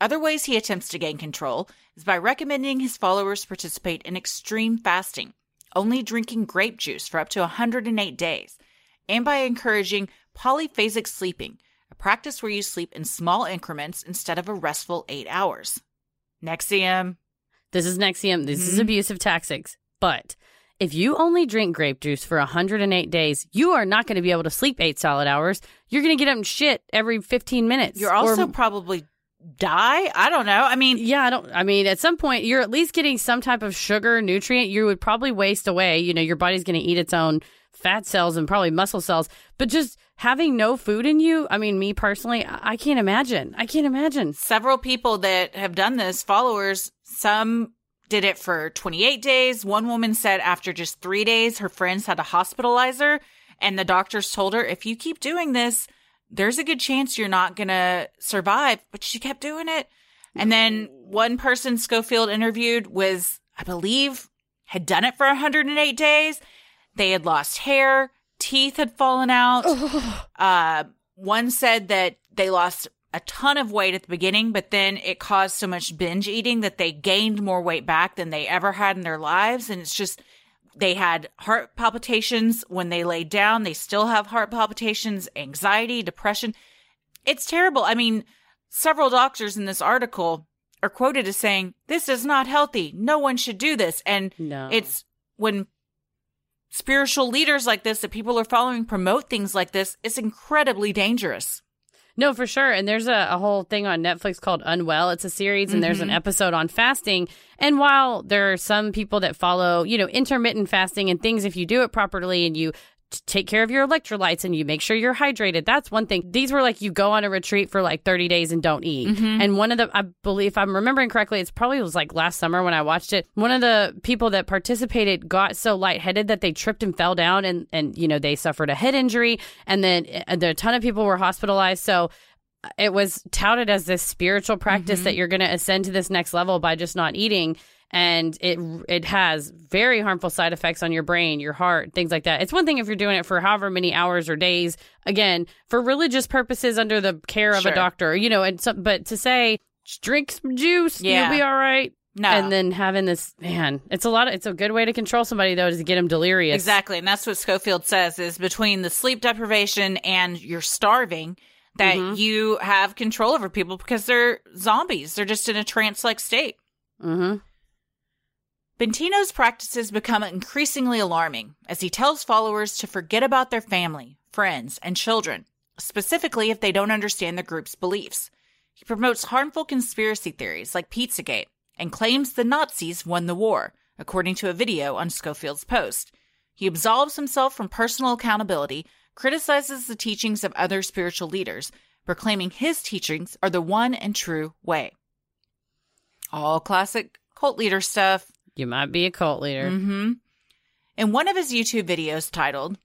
Other ways he attempts to gain control is by recommending his followers participate in extreme fasting, only drinking grape juice for up to 108 days, and by encouraging polyphasic sleeping, a practice where you sleep in small increments instead of a restful eight hours. NXIVM. This is NXIVM. This is Mhm. abusive tactics. But if you only drink grape juice for 108 days, you are not going to be able to sleep eight solid hours. You're going to get up and shit every 15 minutes. You're also Or- probably die. I don't know. I mean, yeah, I don't. I mean, at some point, you're at least getting some type of sugar nutrient. You would probably waste away. You know, your body's going to eat its own fat cells and probably muscle cells. But just having no food in you, I mean, me personally, I can't imagine. I can't imagine. several people that have done this, followers, some did it for 28 days. One woman said after just three days, her friends had to hospitalize her. And the doctors told her, if you keep doing this, there's a good chance you're not going to survive. But she kept doing it. And then one person Scofield interviewed was, I believe, had done it for 108 days. They had lost hair, teeth had fallen out. Uh, one said that they lost a ton of weight at the beginning, but then it caused so much binge eating that they gained more weight back than they ever had in their lives. And it's just, they had heart palpitations when they laid down. They still have heart palpitations, anxiety, depression. It's terrible. I mean, several doctors in this article are quoted as saying, This is not healthy. No one should do this. And No. it's when spiritual leaders like this that people are following promote things like this, it's incredibly dangerous. No, for sure. And there's a, a whole thing on Netflix called Unwell. It's a series, and there's an mm-hmm. episode on fasting. And while there are some people that follow, you know, intermittent fasting and things, if you do it properly and you take care of your electrolytes and you make sure you're hydrated, that's one thing. These were like you go on a retreat for like 30 days and don't eat. Mm-hmm. And one of the, I believe, if I'm remembering correctly, it's probably was like last summer when I watched it. One of the people that participated got so lightheaded that they tripped and fell down, and and you know they suffered a head injury, and then uh, there, a ton of people were hospitalized. So uh, it was touted as this spiritual practice mm-hmm. that you're going to ascend to this next level by just not eating and it it has very harmful side effects on your brain, your heart, things like that. It's one thing if you're doing it for however many hours or days, again, for religious purposes under the care of Sure. a doctor, you know, and so, but to say drink some juice, Yeah. you'll be all right. No. And then having this man, it's a lot of, it's a good way to control somebody though, is to get them delirious. Exactly. And that's what Scofield says is between the sleep deprivation and you're starving that Mm-hmm. you have control over people because they're zombies. They're just in a trance like state. Mm-hmm. Bentinho's practices become increasingly alarming as he tells followers to forget about their family, friends, and children, specifically if they don't understand the group's beliefs. He promotes harmful conspiracy theories like Pizzagate and claims the Nazis won the war, according to a video on Scofield's post. He absolves himself from personal accountability, criticizes the teachings of other spiritual leaders, proclaiming his teachings are the one and true way. All classic cult leader stuff. You might be a cult leader. hmm In one of his YouTube videos titled,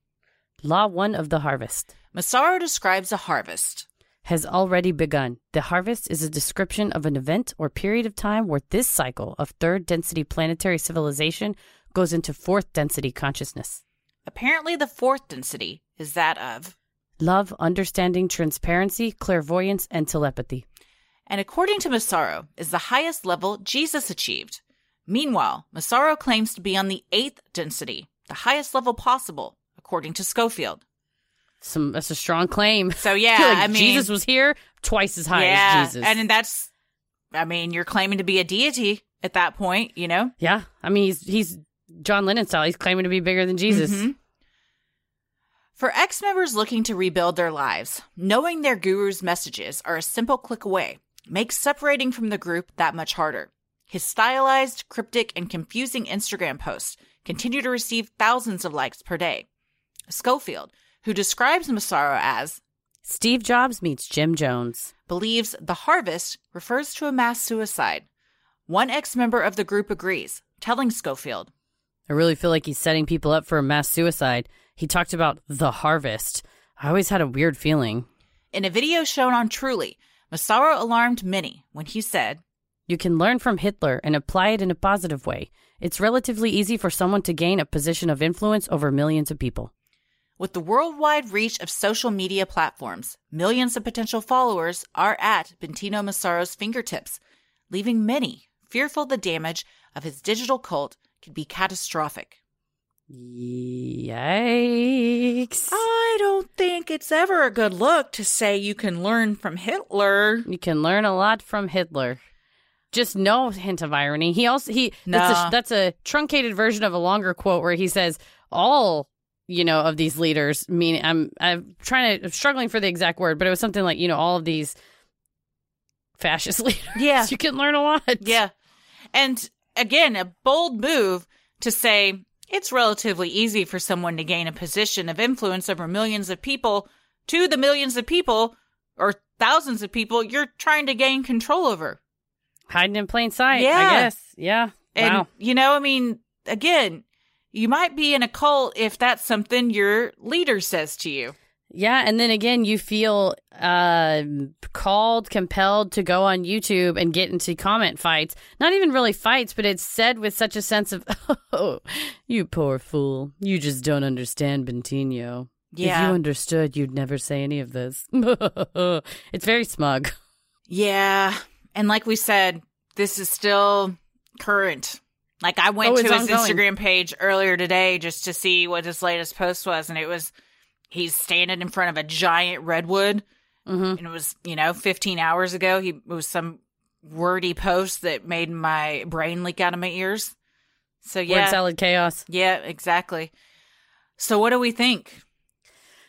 Law one of the harvest. Massaro describes a harvest. has already begun. The harvest is a description of an event or period of time where this cycle of third density planetary civilization goes into fourth density consciousness. Apparently, the fourth density is that of love, understanding, transparency, clairvoyance, and telepathy. And according to Massaro, is the highest level Jesus achieved. Meanwhile, Massaro claims to be on the eighth density, the highest level possible, according to Scofield. Some that's a strong claim. So yeah, Like, I mean, Jesus was here twice as high yeah, as Jesus. and that's, I mean, you're claiming to be a deity at that point, you know. yeah, I mean he's he's John Lennon style. He's claiming to be bigger than Jesus. Mhm. For ex members looking to rebuild their lives, knowing their guru's messages are a simple click away makes separating from the group that much harder. His stylized, cryptic, and confusing Instagram posts continue to receive thousands of likes per day. Scofield, who describes Massaro as, Steve Jobs meets Jim Jones. believes the harvest refers to a mass suicide. One ex member of the group agrees, telling Scofield, I really feel like he's setting people up for a mass suicide. He talked about the harvest. I always had a weird feeling. In a video shown on Truly, Massaro alarmed many when he said, You can learn from Hitler and apply it in a positive way. It's relatively easy for someone to gain a position of influence over millions of people. With the worldwide reach of social media platforms, millions of potential followers are at Bentinho Massaro's fingertips, leaving many fearful the damage of his digital cult could be catastrophic. Yikes. I don't think it's ever a good look to say you can learn from Hitler. You can learn a lot from Hitler. Just no hint of irony. He also he that's a, that's a truncated version of a longer quote where he says all you know of these leaders. Meaning, I'm I'm trying to I'm struggling for the exact word, but it was something like you know all of these fascist leaders. Yeah. you can learn a lot. Yeah. And again, a bold move to say it's relatively easy for someone to gain a position of influence over millions of people to the millions of people or thousands of people you're trying to gain control over. Hiding in plain sight. Yeah. I guess. Yeah. And, wow. you know, I mean, again, you might be in a cult if that's something your leader says to you. Yeah, and then again, you feel uh, called, compelled to go on YouTube and get into comment fights. Not even really fights, but it's said with such a sense of, oh, you poor fool. You just don't understand Bentinho. If you understood, you'd never say any of this. it's very smug. Yeah. And like we said, this is still current. Like I went Oh, to his ongoing. Instagram page earlier today just to see what his latest post was, and it was he's standing in front of a giant redwood, hmm and it was you know 15 hours ago. He it was some wordy post that made my brain leak out of my ears. So yeah, Word salad chaos. yeah, exactly. So what do we think?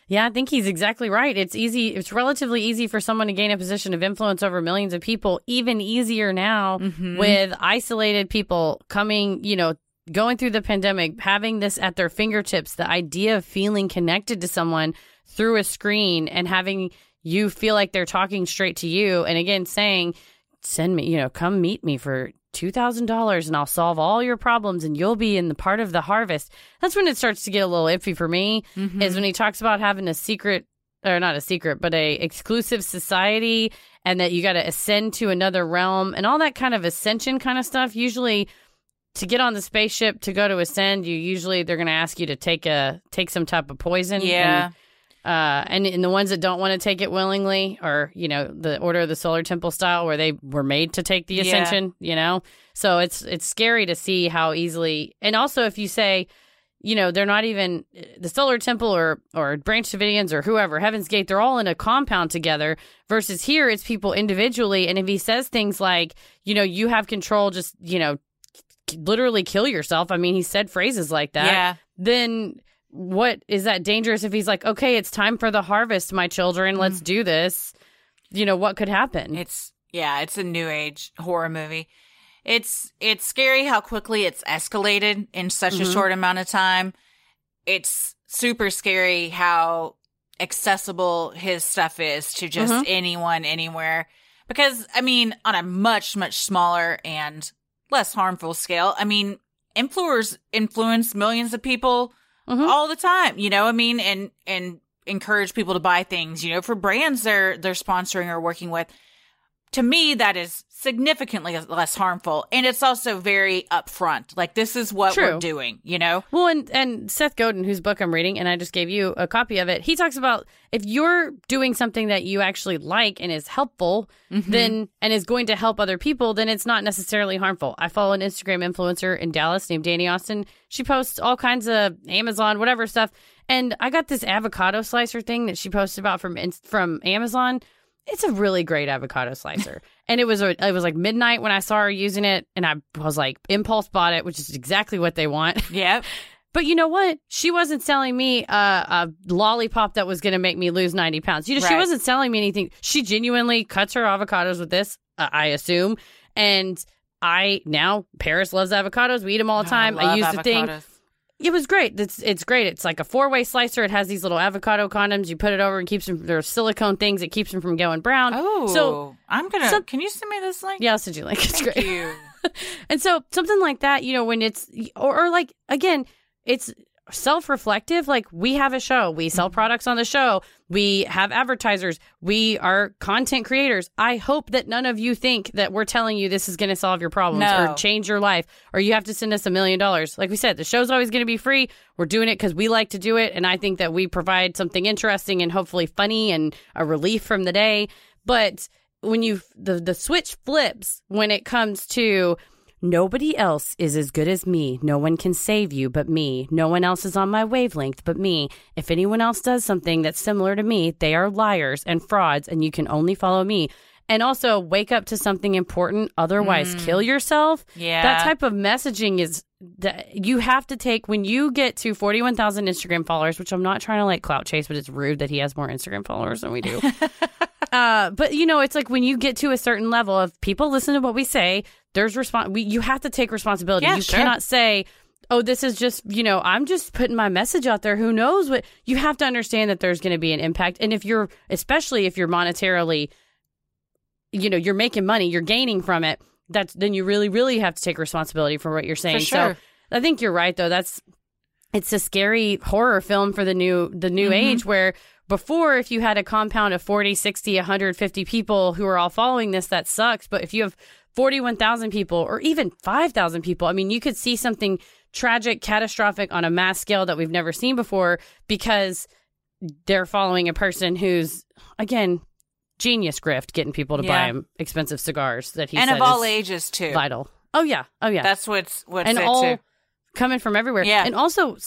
Yeah, I think he's exactly right. It's easy. It's relatively easy for someone to gain a position of influence over millions of people. Even easier now Mhm. with isolated people coming, you know, going through the pandemic, having this at their fingertips. The idea of feeling connected to someone through a screen and having you feel like they're talking straight to you, and again saying, "Send me, you know, come meet me for." Two thousand dollars, and I'll solve all your problems, and you'll be in the part of the harvest. That's when it starts to get a little iffy for me Mm-hmm. is when he talks about having a secret or not a secret but a exclusive society and that you got to ascend to another realm and all that kind of ascension kind of stuff usually to get on the spaceship to go to ascend you usually they're going to ask you to take a take some type of poison Yeah. and, uh and, and the ones that don't want to take it willingly or you know the order of the solar temple style where they were made to take the Yeah. ascension you know so it's it's scary to see how easily and also if you say you know they're not even the solar temple or or branch davidians or whoever heaven's gate they're all in a compound together versus here it's people individually and if he says things like you know you have control just you know literally kill yourself i mean he said phrases like that yeah. then what is that dangerous if he's like okay it's time for the harvest my children let's do this you know what could happen It's yeah, it's a new age horror movie. It's it's scary how quickly it's escalated in such a Mhm. short amount of time. It's super scary how accessible his stuff is to just Mhm. anyone anywhere. Because I mean, on a much much smaller and less harmful scale, I mean, influencers influence millions of people Mhm. all the time. You know, I mean, and and encourage people to buy things. You know, for brands they're they're sponsoring or working with. To me, that is significantly less harmful. And it's also very upfront. Like, this is what True. we're doing, you know? Well, and, and Seth Godin, whose book I'm reading, and I just gave you a copy of it, he talks about if you're doing something that you actually like and is helpful, mm-hmm. then and is going to help other people, then it's not necessarily harmful. I follow an Instagram influencer in Dallas named Dani Austin. She posts all kinds of Amazon, whatever stuff. And I got this avocado slicer thing that she posted about from from Amazon. It's a really great avocado slicer. and it was a, it was like midnight when I saw her using it and I was like impulse bought it, which is exactly what they want. Yep. But you know what? She wasn't selling me a, a lollipop that was going to make me lose 90 pounds. You know, she wasn't selling me anything. She genuinely cuts her avocados with this, uh, I assume. And I now, Paris loves avocados. We eat them all the time. I, love use the thing. It was great. It's it's great. It's like a four way slicer. It has these little avocado condoms. You put it over and keeps them. There's silicone things. It keeps them from going brown. Oh, so I'm gonna. some- can you send me this link? yeah, I'll send you a link. It's Thank great. you. And so something like that, you know, when it's or, or like again, it's self-reflective. Like we have a show, we sell mm-hmm. products on the show, we have advertisers, we are content creators. I hope that none of you think that we're telling you this is going to solve your problems No. or change your life or you have to send us a million dollars. Like we said, the show's always going to be free. We're doing it because we like to do it, and I think that we provide something interesting and hopefully funny and a relief from the day. But when you the the switch flips when it comes to nobody else is as good as me. No one can save you but me. No one else is on my wavelength but me. If anyone else does something that's similar to me, they are liars and frauds and you can only follow me. And also wake up to something important, otherwise kill yourself. Yeah. That type of messaging is that you have to take when you get to 41,000 Instagram followers, which I'm not trying to like clout chase, but it's rude that he has more Instagram followers than we do. uh, but you know, it's like when you get to a certain level of people listen to what we say, there's respons we you have to take responsibility. Yeah, you sure. cannot say, "Oh, this is just, you know, I'm just putting my message out there. Who knows what?" You have to understand that there's going to be an impact. And if you're especially if you're monetarily you know, you're making money, you're gaining from it, that's then you really really have to take responsibility for what you're saying. sure. So, I think you're right though. That's it's a scary horror film for the new the new mm-hmm. age where before if you had a compound of 40 60 150 people who are all following this that sucks but if you have 41,000 people or even 5,000 people i mean you could see something tragic catastrophic on a mass scale that we've never seen before because they're following a person who's again genius grift getting people to buy him expensive cigars that he and of all ages too. vital oh yeah oh yeah That's what's what's and it all too. coming from everywhere. Yeah. and also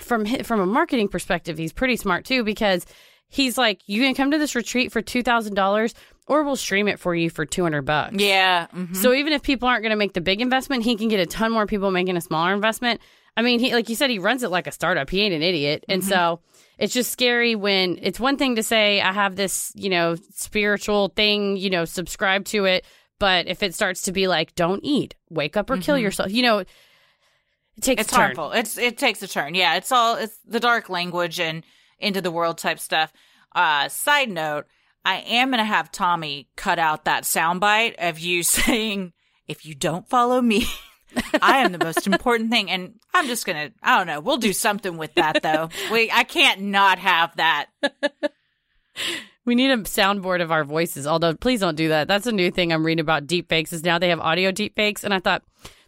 from from a marketing perspective, he's pretty smart too because he's like, you can come to this retreat for two thousand dollars, or we'll stream it for you for two hundred bucks. Yeah. mhm. So even if people aren't going to make the big investment, he can get a ton more people making a smaller investment. I mean, he like you said, he runs it like a startup. He ain't an idiot, and so it's just scary when it's one thing to say I have this, you know, spiritual thing, you know, subscribe to it, but if it starts to be like, don't eat, wake up or kill yourself, you know, it takes it's a turn. harmful. It's it takes a turn. Yeah, it's all it's the dark language and into the world type stuff. Uh side note, I am gonna have Tommy cut out that soundbite of you saying, if you don't follow me, I am the most important thing. And I'm just gonna I don't know, we'll do something with that though. we I can't not have that. We need a soundboard of our voices. Although, please don't do that. That's a new thing I'm reading about deep fakes. Is now they have audio deep fakes, and I thought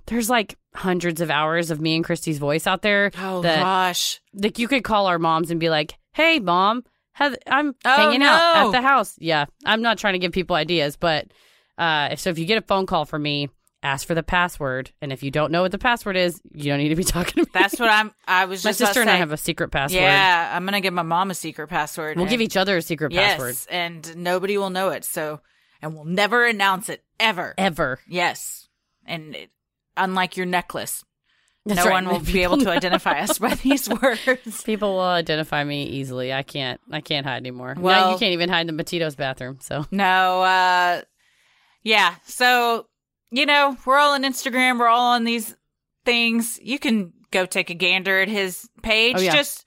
there's like hundreds of hours of me and Christy's voice out there. Oh that gosh. like you could call our moms and be like, "Hey, mom, have, I'm Oh, hanging out at the house." Yeah, I'm not trying to give people ideas, but uh, so if you get a phone call from me, ask for the password, and if you don't know what the password is, you don't need to be talking to me. That's what I'm I was my sister and I have a secret password. Yeah, I'm gonna give my mom a secret password. we'll give each other a secret yes, password and nobody will know it. So, and we'll never announce it ever. ever. Yes, and it, unlike your necklace, That's no right. one will be able to identify us by these words. People will identify me easily. I can't. I can't hide anymore. Well, Well- you can't even hide in Mattito's bathroom. So No, uh, yeah. So you know, we're all on Instagram. We're all on these things. You can go take a gander at his page. Oh, yeah. Just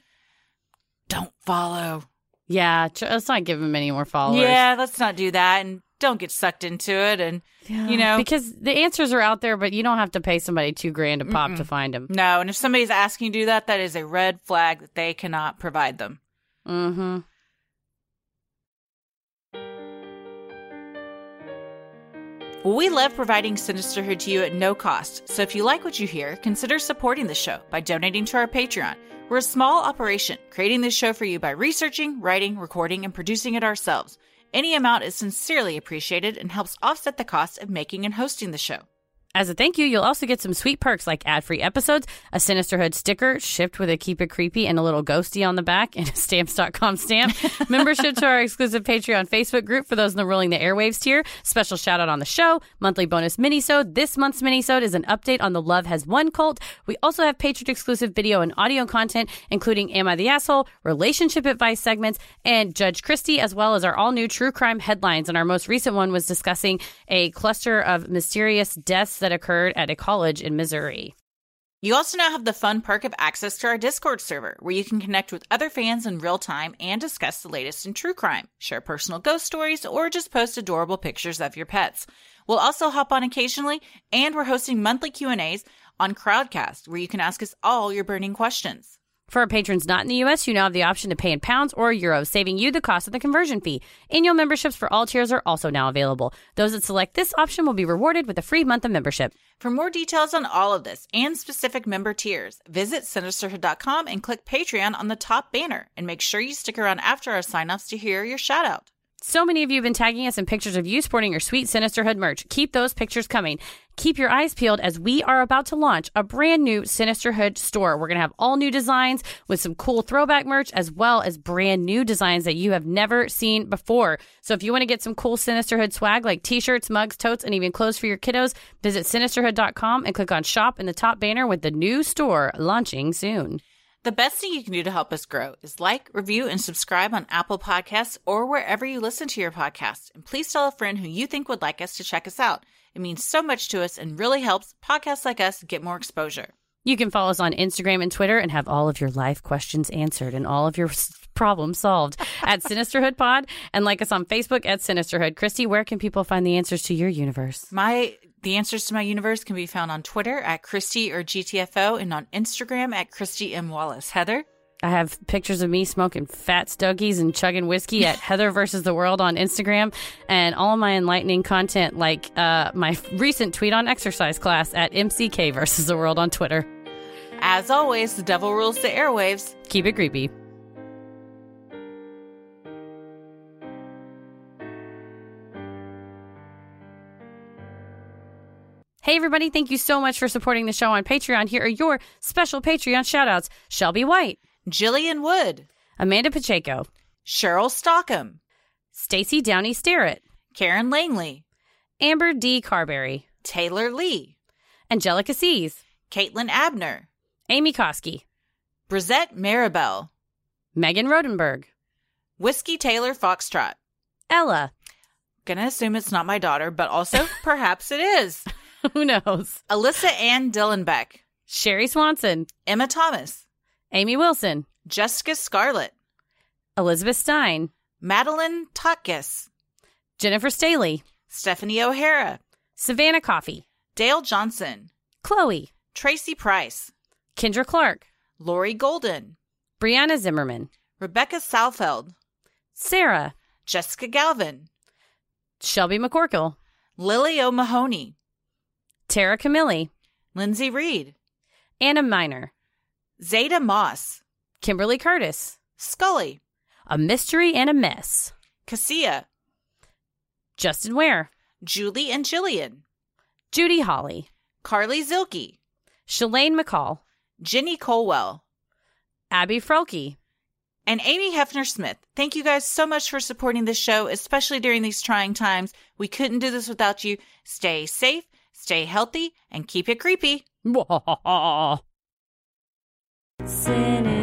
don't follow. yeah, let's not give him any more followers. Yeah, let's not do that, and don't get sucked into it. And you know, because the answers are out there, but you don't have to pay somebody two grand a pop to find them. No, and if somebody's asking you to do that, that is a red flag that they cannot provide them. Mm-hmm. Well, we love providing Sinisterhood to you at no cost, so if you like what you hear, consider supporting the show by donating to our Patreon. We're a small operation, creating this show for you by researching, writing, recording, and producing it ourselves. Any amount is sincerely appreciated and helps offset the cost of making and hosting the show. As a thank you, you'll also get some sweet perks like ad free episodes, a Sinisterhood sticker shipped with a Keep It Creepy and a little ghosty on the back, and a stamps.com stamp, membership to our exclusive Patreon Facebook group for those in the Rolling the Airwaves tier, special shout out on the show, monthly bonus minisode. This month's minisode is an update on the Love Has Won cult. We also have Patreon exclusive video and audio content, including Am I the Asshole, relationship advice segments, and Judge Christie, as well as our all new true crime headlines. And our most recent one was discussing a cluster of mysterious deaths that occurred at a college in Missouri. You also now have the fun perk of access to our Discord server, where you can connect with other fans in real time and discuss the latest in true crime, share personal ghost stories, or just post adorable pictures of your pets. We'll also hop on occasionally, and we're hosting monthly Q&As on Crowdcast, where you can ask us all your burning questions. For our patrons not in the U.S., you now have the option to pay in pounds or euros, saving you the cost of the conversion fee. Annual memberships for all tiers are also now available. Those that select this option will be rewarded with a free month of membership. For more details on all of this and specific member tiers, visit sinisterhood.com and click Patreon on the top banner. And make sure you stick around after our sign-offs to hear your shout out. So many of you have been tagging us in pictures of you sporting your sweet Sinisterhood merch. Keep those pictures coming. Keep your eyes peeled as we are about to launch a brand new Sinisterhood store. We're going to have all new designs with some cool throwback merch as well as brand new designs that you have never seen before. So if you want to get some cool Sinisterhood swag like t-shirts, mugs, totes, and even clothes for your kiddos, visit sinisterhood.com and click on shop in the top banner with the new store launching soon. The best thing you can do to help us grow is like, review, and subscribe on Apple Podcasts or wherever you listen to your podcasts. And please tell a friend who you think would like us to check us out. It means so much to us and really helps podcasts like us get more exposure. You can follow us on Instagram and Twitter and have all of your life questions answered and all of your problems solved at Sinisterhood Pod and like us on Facebook at Sinisterhood. Christy, where can people find the answers to your universe? My the answers to my universe can be found on Twitter at Christy or GTFO and on Instagram at Christy M. Wallace. Heather? I have pictures of me smoking fat stogies and chugging whiskey at Heather versus the World on Instagram, and all of my enlightening content, like uh, my recent tweet on exercise class at MCK versus the World on Twitter. As always, the devil rules the airwaves. Keep it creepy. Hey, everybody, thank you so much for supporting the show on Patreon. Here are your special Patreon shoutouts. Shelby White, Jillian Wood, Amanda Pacheco, Cheryl Stockham, Stacy Downey Starrett, Karen Langley, Amber D. Carberry, Taylor Lee, Angelica Sees, Caitlin Abner, Amy Koski, Brizette Maribel, Megan Rodenberg, Whiskey Taylor Foxtrot. Ella. Gonna assume it's not my daughter, but also perhaps it is. Who knows? Alyssa Ann Dillenbeck, Sherry Swanson, Emma Thomas, Amy Wilson, Jessica Scarlett, Elizabeth Stein, Madeline Totkus, Jennifer Staley, Stephanie O'Hara, Savannah Coffey, Dale Johnson, Chloe, Tracy Price, Kendra Clark, Lori Golden, Brianna Zimmerman, Rebecca Salfeld, Sarah, Jessica Galvin, Shelby McCorkle, Lily O'Mahony, Tara Camilli, Lindsay Reed, Anna Miner, Zeta Moss, Kimberly Curtis, Scully, A Mystery and a Mess, Cassia, Justin Ware, Julie and Jillian, Judy Holly, Carly Zilke, Shalane McCall, Jenny Colwell, Abby Frelke, and Amy Hefner Smith. Thank you guys so much for supporting this show, especially during these trying times. We couldn't do this without you. Stay safe, stay healthy, and keep it creepy. Cynic